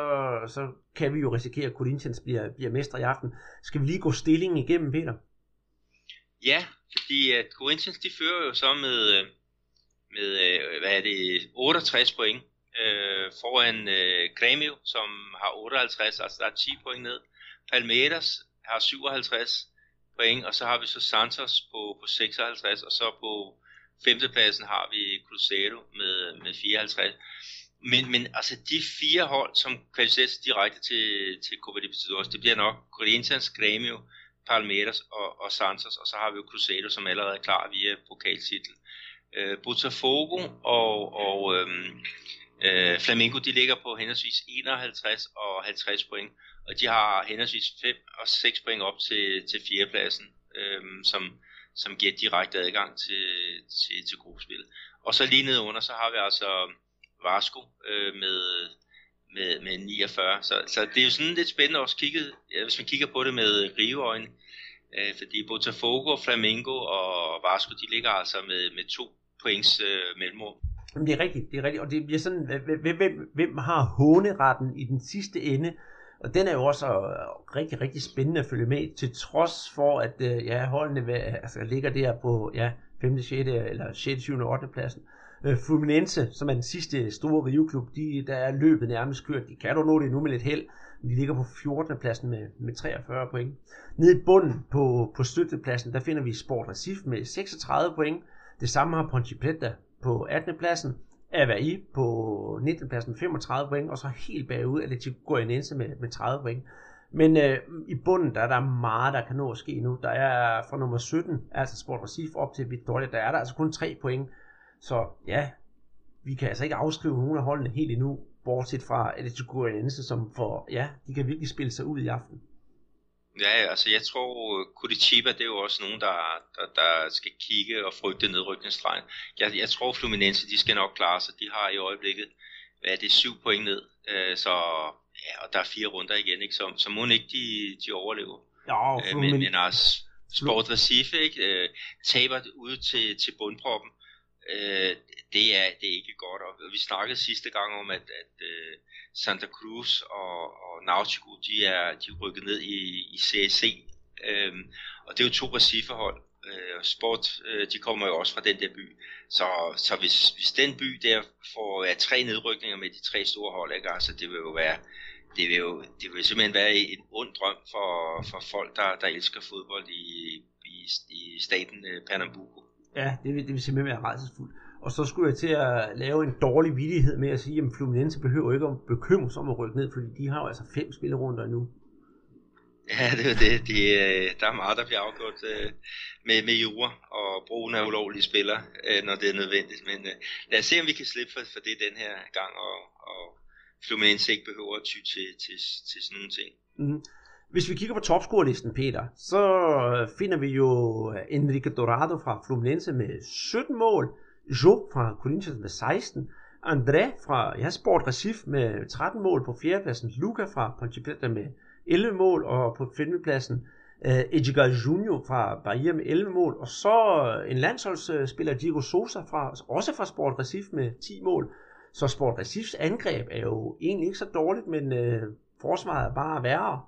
så kan vi jo risikere, at Corinthians bliver, bliver mestre i aften. Skal vi lige gå stillingen igennem, Peter? Ja, fordi at Corinthians de fører jo så med, øh, med øh, hvad er det, 68 point øh, foran øh, Grêmio, som har 58, altså der er 10 point ned. Palmeiras har 57, point, og så har vi så Santos på, på 56, og så på femtepladsen har vi Cruzeiro med, med 54. Men, men altså de fire hold, som kvalificerer sig direkte til, til Copa Libertadores, det bliver nok Corinthians, Grêmio, Palmeiras og, og Santos, og så har vi jo Cruzeiro, som allerede er klar via pokaltitel. Øh, Botafogo og, og øhm, øh, Flamengo, de ligger på henholdsvis 51 og 50 point og de har henholdsvis 5 og 6 point op til, til fjerdepladsen, øhm, som, som giver direkte adgang til, til, til gruppespillet. Og så lige nede under, så har vi altså Vasco øh, med, med, med 49. Så, så det er jo sådan lidt spændende også kigget, ja, hvis man kigger på det med riveøjne, øh, fordi Botafogo, Flamengo og Vasco, de ligger altså med, med to points øh, mellemrum. Det er rigtigt, det er rigtigt, og det bliver sådan, hvem, hvem, hvem har håneretten i den sidste ende, og den er jo også øh, rigtig, rigtig spændende at følge med, til trods for, at øh, ja, holdene altså, ligger der på ja, 5., 6. eller 6., 7. og 8. pladsen. Øh, Fluminense, som er den sidste store Rio-klub, de, der er løbet nærmest kørt. De kan dog nå det nu med lidt held, men de ligger på 14. pladsen med, med 43 point. Nede i bunden på, på støttepladsen, der finder vi Sport Recife med 36 point. Det samme har Ponte Preta på 18. pladsen. Avaí på 19. pladsen 35 point, og så helt bagud Atletico Goianense med, med 30 point. Men øh, i bunden, der er der meget, der kan nå at ske nu. Der er fra nummer 17, altså Sport Recife, op til Victoria, der er der altså kun 3 point. Så ja, vi kan altså ikke afskrive nogen af holdene helt endnu. bortset fra Atletico Goianense, som for, ja, de kan virkelig spille sig ud i aften. Ja, altså jeg tror, Curitiba, det er jo også nogen, der, der, der skal kigge og frygte nedrykningsstregen. Jeg, jeg tror, Fluminense, de skal nok klare sig. De har i øjeblikket, hvad er det, syv point ned. Øh, så, ja, og der er fire runder igen, ikke? Så, så må ikke de, de overlever. Ja, øh, men, men altså, Sport Recife, ikke? Øh, taber ud til, til bundproppen. Øh, det, er, det er ikke godt. Og vi snakkede sidste gang om, at, at uh, Santa Cruz og, og Nautico, de er, de er rykket ned i, i CSC. Øhm, og det er jo to Recife-hold. Øh, sport, øh, de kommer jo også fra den der by. Så, så hvis, hvis den by der får ja, tre nedrykninger med de tre store hold, ikke? Altså, det vil jo være det vil jo det vil simpelthen være en ond drøm for, for folk, der, der elsker fodbold i, i, i staten øh, Pernambuco. Ja, det vil, det vil simpelthen være rejsesfuldt. Og så skulle jeg til at lave en dårlig vidighed med at sige, at Fluminense behøver ikke at bekymre sig om at rykke ned, fordi de har jo altså fem spillerunder nu. Ja, det er det. det øh, der er meget, der bliver afgjort øh, med, med jura og brugen af ulovlige spillere, øh, når det er nødvendigt. Men lad os se, om vi kan slippe for, for det den her gang, og, og Fluminense ikke behøver at ty til, til, til sådan nogle ting. Mm. Hvis vi kigger på topscorelisten, Peter, så finder vi jo Enrique Dorado fra Fluminense med 17 mål, jo fra Corinthians med 16, André fra ja, Sport Recif med 13 mål på fjerdepladsen, Luca fra Ponte Preta med 11 mål, og på femtepladsen uh, Edgar Junior fra Bahia med 11 mål, og så en landsholdsspiller Diego Sosa fra, også fra Sport Recif med 10 mål. Så Sport Recifs angreb er jo egentlig ikke så dårligt, men uh, forsvaret er bare værre.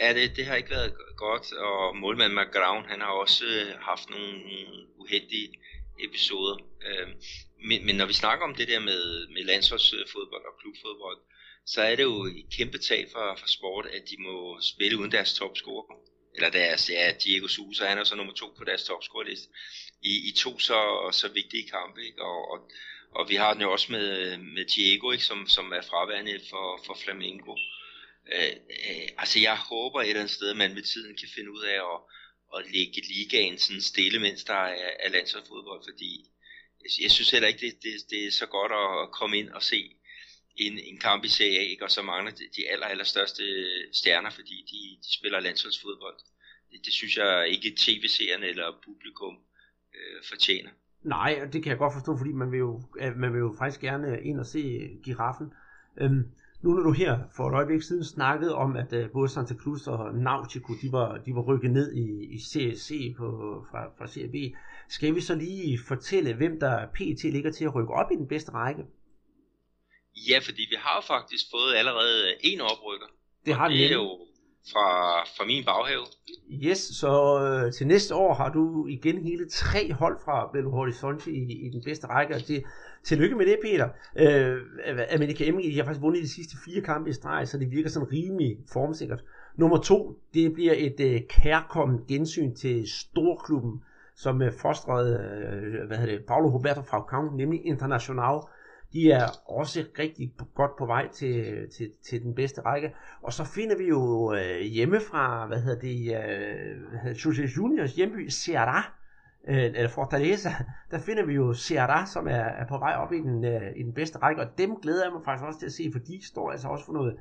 Ja, det, det har ikke været godt, og målmand McGrawn, han har også eh, haft nogle uheldige episoder. Øh, men, men når vi snakker om det der med, med landsholdsfodbold og klubfodbold, så er det jo et kæmpe tab for, for sport, at de må spille uden deres topscorer. Eller deres, ja, Diego Sousa, han er så nummer to på deres topscorerliste. I, I to så, så vigtige kampe, ikke? Og, og, og vi har den jo også med, med Diego, ikke? Som, som er fraværende for, for Flamengo. Øh, øh, altså jeg håber et eller andet sted, at man med tiden kan finde ud af at, at lægge ligaen sådan stille, mens der er, er landsholdsfodbold, fordi jeg synes heller ikke, det, det, det er så godt at komme ind og se en, en kamp i Serie A, ikke? og så mangler de, de aller, aller største stjerner, fordi de, de spiller landsholdsfodbold. Det, det synes jeg ikke tv-seerne eller publikum øh, fortjener. Nej, og det kan jeg godt forstå, fordi man vil jo, øh, man vil jo faktisk gerne ind og se giraffen. Øhm, nu når du her for et øjeblik siden snakkede om, at uh, både Santa Cruz og Nautico, de var, de var rykket ned i, i CSC på, fra, fra CRB, skal vi så lige fortælle, hvem der PT ligger til at rykke op i den bedste række? Ja, fordi vi har faktisk fået allerede en oprykker. Det har det er jo fra, fra min baghave. Yes, så øh, til næste år har du igen hele tre hold fra Belo Horizonte i, i den bedste række, og det, tillykke med det, Peter. Øh, Amerika Emmerich, de har faktisk vundet de sidste fire kampe i streg, så det virker sådan rimelig formsikkert. Nummer to, det bliver et øh, kærkommet gensyn til storklubben, som øh, fostrede, øh, hvad hedder det, Paulo Roberto Falcão, nemlig International, de er også rigtig godt på vej til, til, til den bedste række. Og så finder vi jo øh, hjemme fra, hvad hedder det, øh, Jose Juniors hjemby, Ceará, øh, eller Fortaleza, der finder vi jo Ceará, som er, er på vej op i den, øh, i den bedste række, og dem glæder jeg mig faktisk også til at se, for de står altså også for noget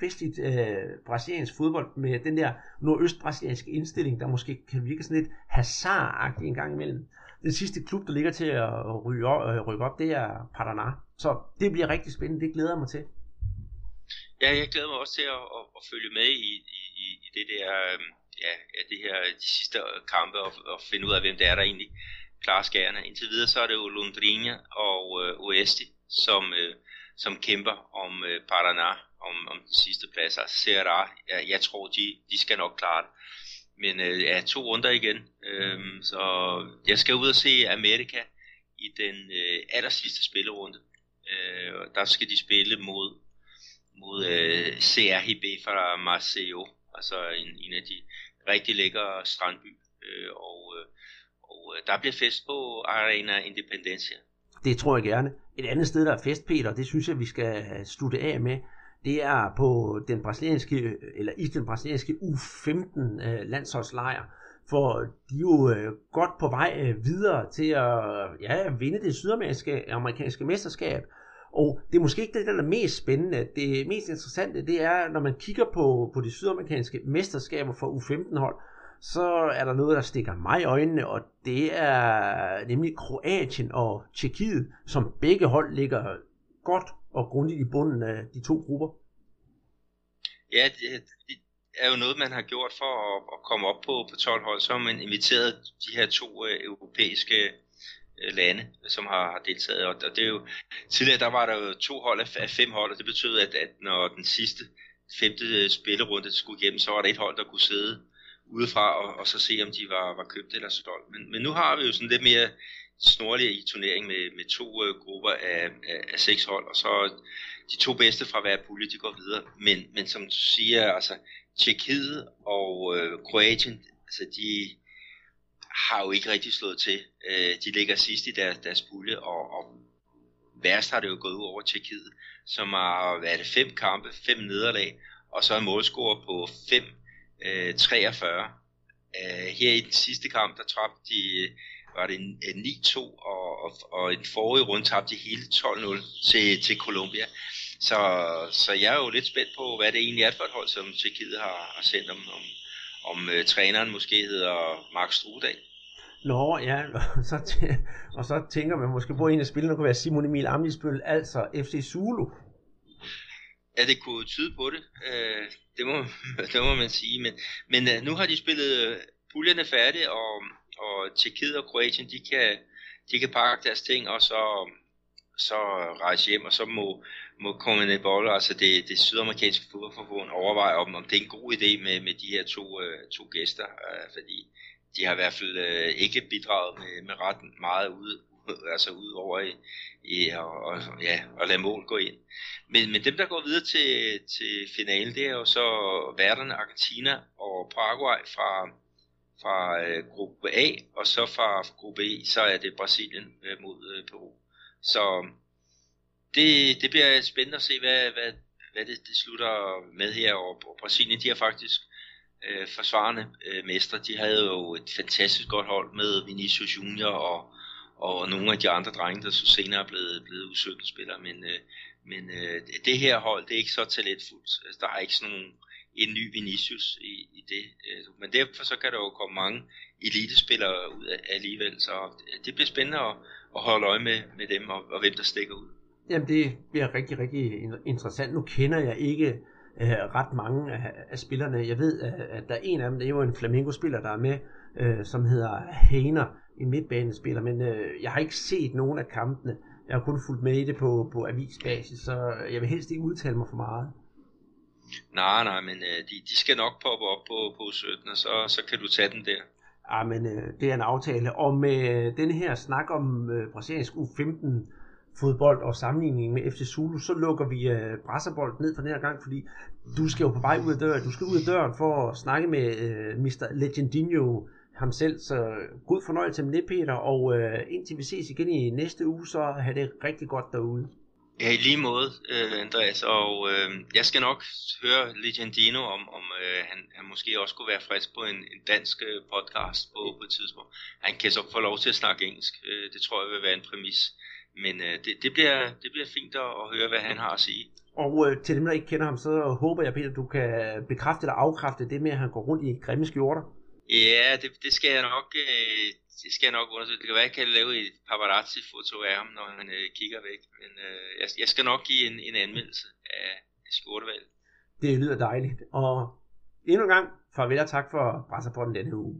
festligt øh, brasiliansk fodbold med den der nordøstbrasilianske indstilling, der måske kan virke sådan lidt hasardagtig en gang imellem. Den sidste klub, der ligger til at ryge op, øh, rykke op, det er Paraná. Så det bliver rigtig spændende, det glæder jeg mig til. Ja, jeg glæder mig også til at, at, at følge med i, i, i det der, øhm, ja, det her, de sidste kampe og, og finde ud af, hvem det er, der egentlig klarer skærene. Indtil videre så er det jo Londrina og øh, Oesti, som, øh, som kæmper om øh, Paraná, om, om den sidste plads. Altså Serra, ja, jeg tror, de, de skal nok klare det. Men øh, ja, to runder igen. Øhm, så jeg skal ud og se Amerika i den øh, aller sidste spillerunde. Uh, der skal de spille mod, mod øh, CRHB fra Marseille, altså en, en af de rigtig lækre strandby. Øh, og, øh, og øh, der bliver fest på Arena Independencia. Det tror jeg gerne. Et andet sted, der er fest, Peter, det synes jeg, vi skal slutte af med. Det er på den brasilianske, eller i den brasilianske U15 øh, landsholdslejr for de er jo øh, godt på vej øh, videre til at ja, vinde det sydamerikanske amerikanske mesterskab. Og det er måske ikke det, der er mest spændende. Det mest interessante, det er, når man kigger på, på de sydamerikanske mesterskaber for U15-hold, så er der noget, der stikker mig i øjnene, og det er nemlig Kroatien og Tjekkiet, som begge hold ligger godt og grundigt i bunden af de to grupper. Ja, det, det er jo noget, man har gjort for at, at komme op på, på 12 hold. Så har man inviteret de her to øh, europæiske øh, lande, som har, har deltaget. Og, og det er jo, tidligere der var der jo to hold af, af fem hold, og det betød, at, at når den sidste femte øh, spillerunde skulle igennem, så var der et hold, der kunne sidde udefra og, og så se, om de var, var købt eller solgt. Men, men nu har vi jo sådan lidt mere snorlige i turnering med, med to øh, grupper af, af, af seks hold, og så de to bedste fra hver pulje, de går videre. Men, men som du siger, altså Tjekkiet og øh, Kroatien, altså de har jo ikke rigtig slået til. Øh, de ligger sidst i deres, deres pulje, og, og værst har det jo gået ud over Tjekkiet, som har været fem kampe, fem nederlag, og så en målscore på 5-43. Øh, øh, her i den sidste kamp, der tabte de, var det en, en 9-2, og, og, og i den forrige runde tabte hele 12-0 til, til Colombia. Så, så jeg er jo lidt spændt på, hvad det egentlig er for et hold, som Tjekkiet har, har sendt om, om, om uh, træneren måske hedder Mark Strudal. Nå, ja, og så, t- og så tænker man måske på, en af spillerne kunne være Simon Emil Amlisbøl, altså FC Zulu. Ja, det kunne tyde på det. Uh, det, må, det må man sige. Men, men uh, nu har de spillet uh, puljerne færdige, og, og Tjekkiet og Kroatien, de kan, de kan pakke deres ting, og så, så rejse hjem, og så må, må komme bold, altså det, det sydamerikanske fodboldforbund overveje, om, om det er en god idé med, med de her to, øh, to gæster, øh, fordi de har i hvert fald øh, ikke bidraget med, med ret meget ud, altså ud over i, i og, og, ja, og lade mål gå ind. Men, men dem, der går videre til, til finalen, det er jo så værterne Argentina og Paraguay fra, fra øh, gruppe A, og så fra gruppe E, så er det Brasilien øh, mod øh, Peru. Så um, det, det bliver spændende at se, hvad, hvad, hvad det, det slutter med her. Og, og Brasilien, de har faktisk øh, forsvarende øh, mestre. De havde jo et fantastisk godt hold med Vinicius Junior og, og nogle af de andre drenge, der så senere er blevet, blevet usøgte spillere. Men, øh, men øh, det her hold, det er ikke så talentfuldt. Altså, der er ikke sådan nogen, en ny Vinicius i, i det. Øh, men derfor så kan der jo komme mange elitespillere ud af alligevel. Så det bliver spændende at, at holde øje med, med dem og, og hvem der stikker ud. Jamen det bliver rigtig, rigtig interessant. Nu kender jeg ikke øh, ret mange af, af spillerne. Jeg ved, at, at der er en af dem, det er jo en Flamengo-spiller, der er med, øh, som hedder Hainer, en midtbanespiller, men øh, jeg har ikke set nogen af kampene. Jeg har kun fulgt med i det på, på avisbasis, så jeg vil helst ikke udtale mig for meget. Nej, nej, men øh, de, de skal nok poppe op på, på 17, og så, så kan du tage den der. Ja, men øh, det er en aftale. Og med øh, den her snak om øh, brasiliansk U15 fodbold og sammenligning med FC Zulu, så lukker vi øh, Brasserbold ned for den her gang, fordi du skal jo på vej ud af døren. Du skal ud af døren for at snakke med øh, Mr. Legendinho ham selv, så øh, god fornøjelse med det, Peter, og øh, indtil vi ses igen i næste uge, så have det rigtig godt derude. Ja, i lige måde, uh, Andreas, og uh, jeg skal nok høre Legendino om, om uh, han, han måske også kunne være frisk på en, en dansk podcast på, på et tidspunkt. Han kan så få lov til at snakke engelsk, uh, det tror jeg vil være en præmis. Men øh, det, det, bliver, det bliver fint at, at høre, hvad han har at sige. Og øh, til dem, der ikke kender ham, så håber jeg, Peter, du kan bekræfte eller afkræfte det med, at han går rundt i grimme skjorter. Ja, det, det skal jeg nok, øh, det skal jeg nok undersøge. Det kan være, at jeg kan lave et paparazzi-foto af ham, når han øh, kigger væk. Men øh, jeg, jeg skal nok give en, en anmeldelse af, af. Det lyder dejligt. Og endnu en gang, farvel og tak for Brasserporten denne uge.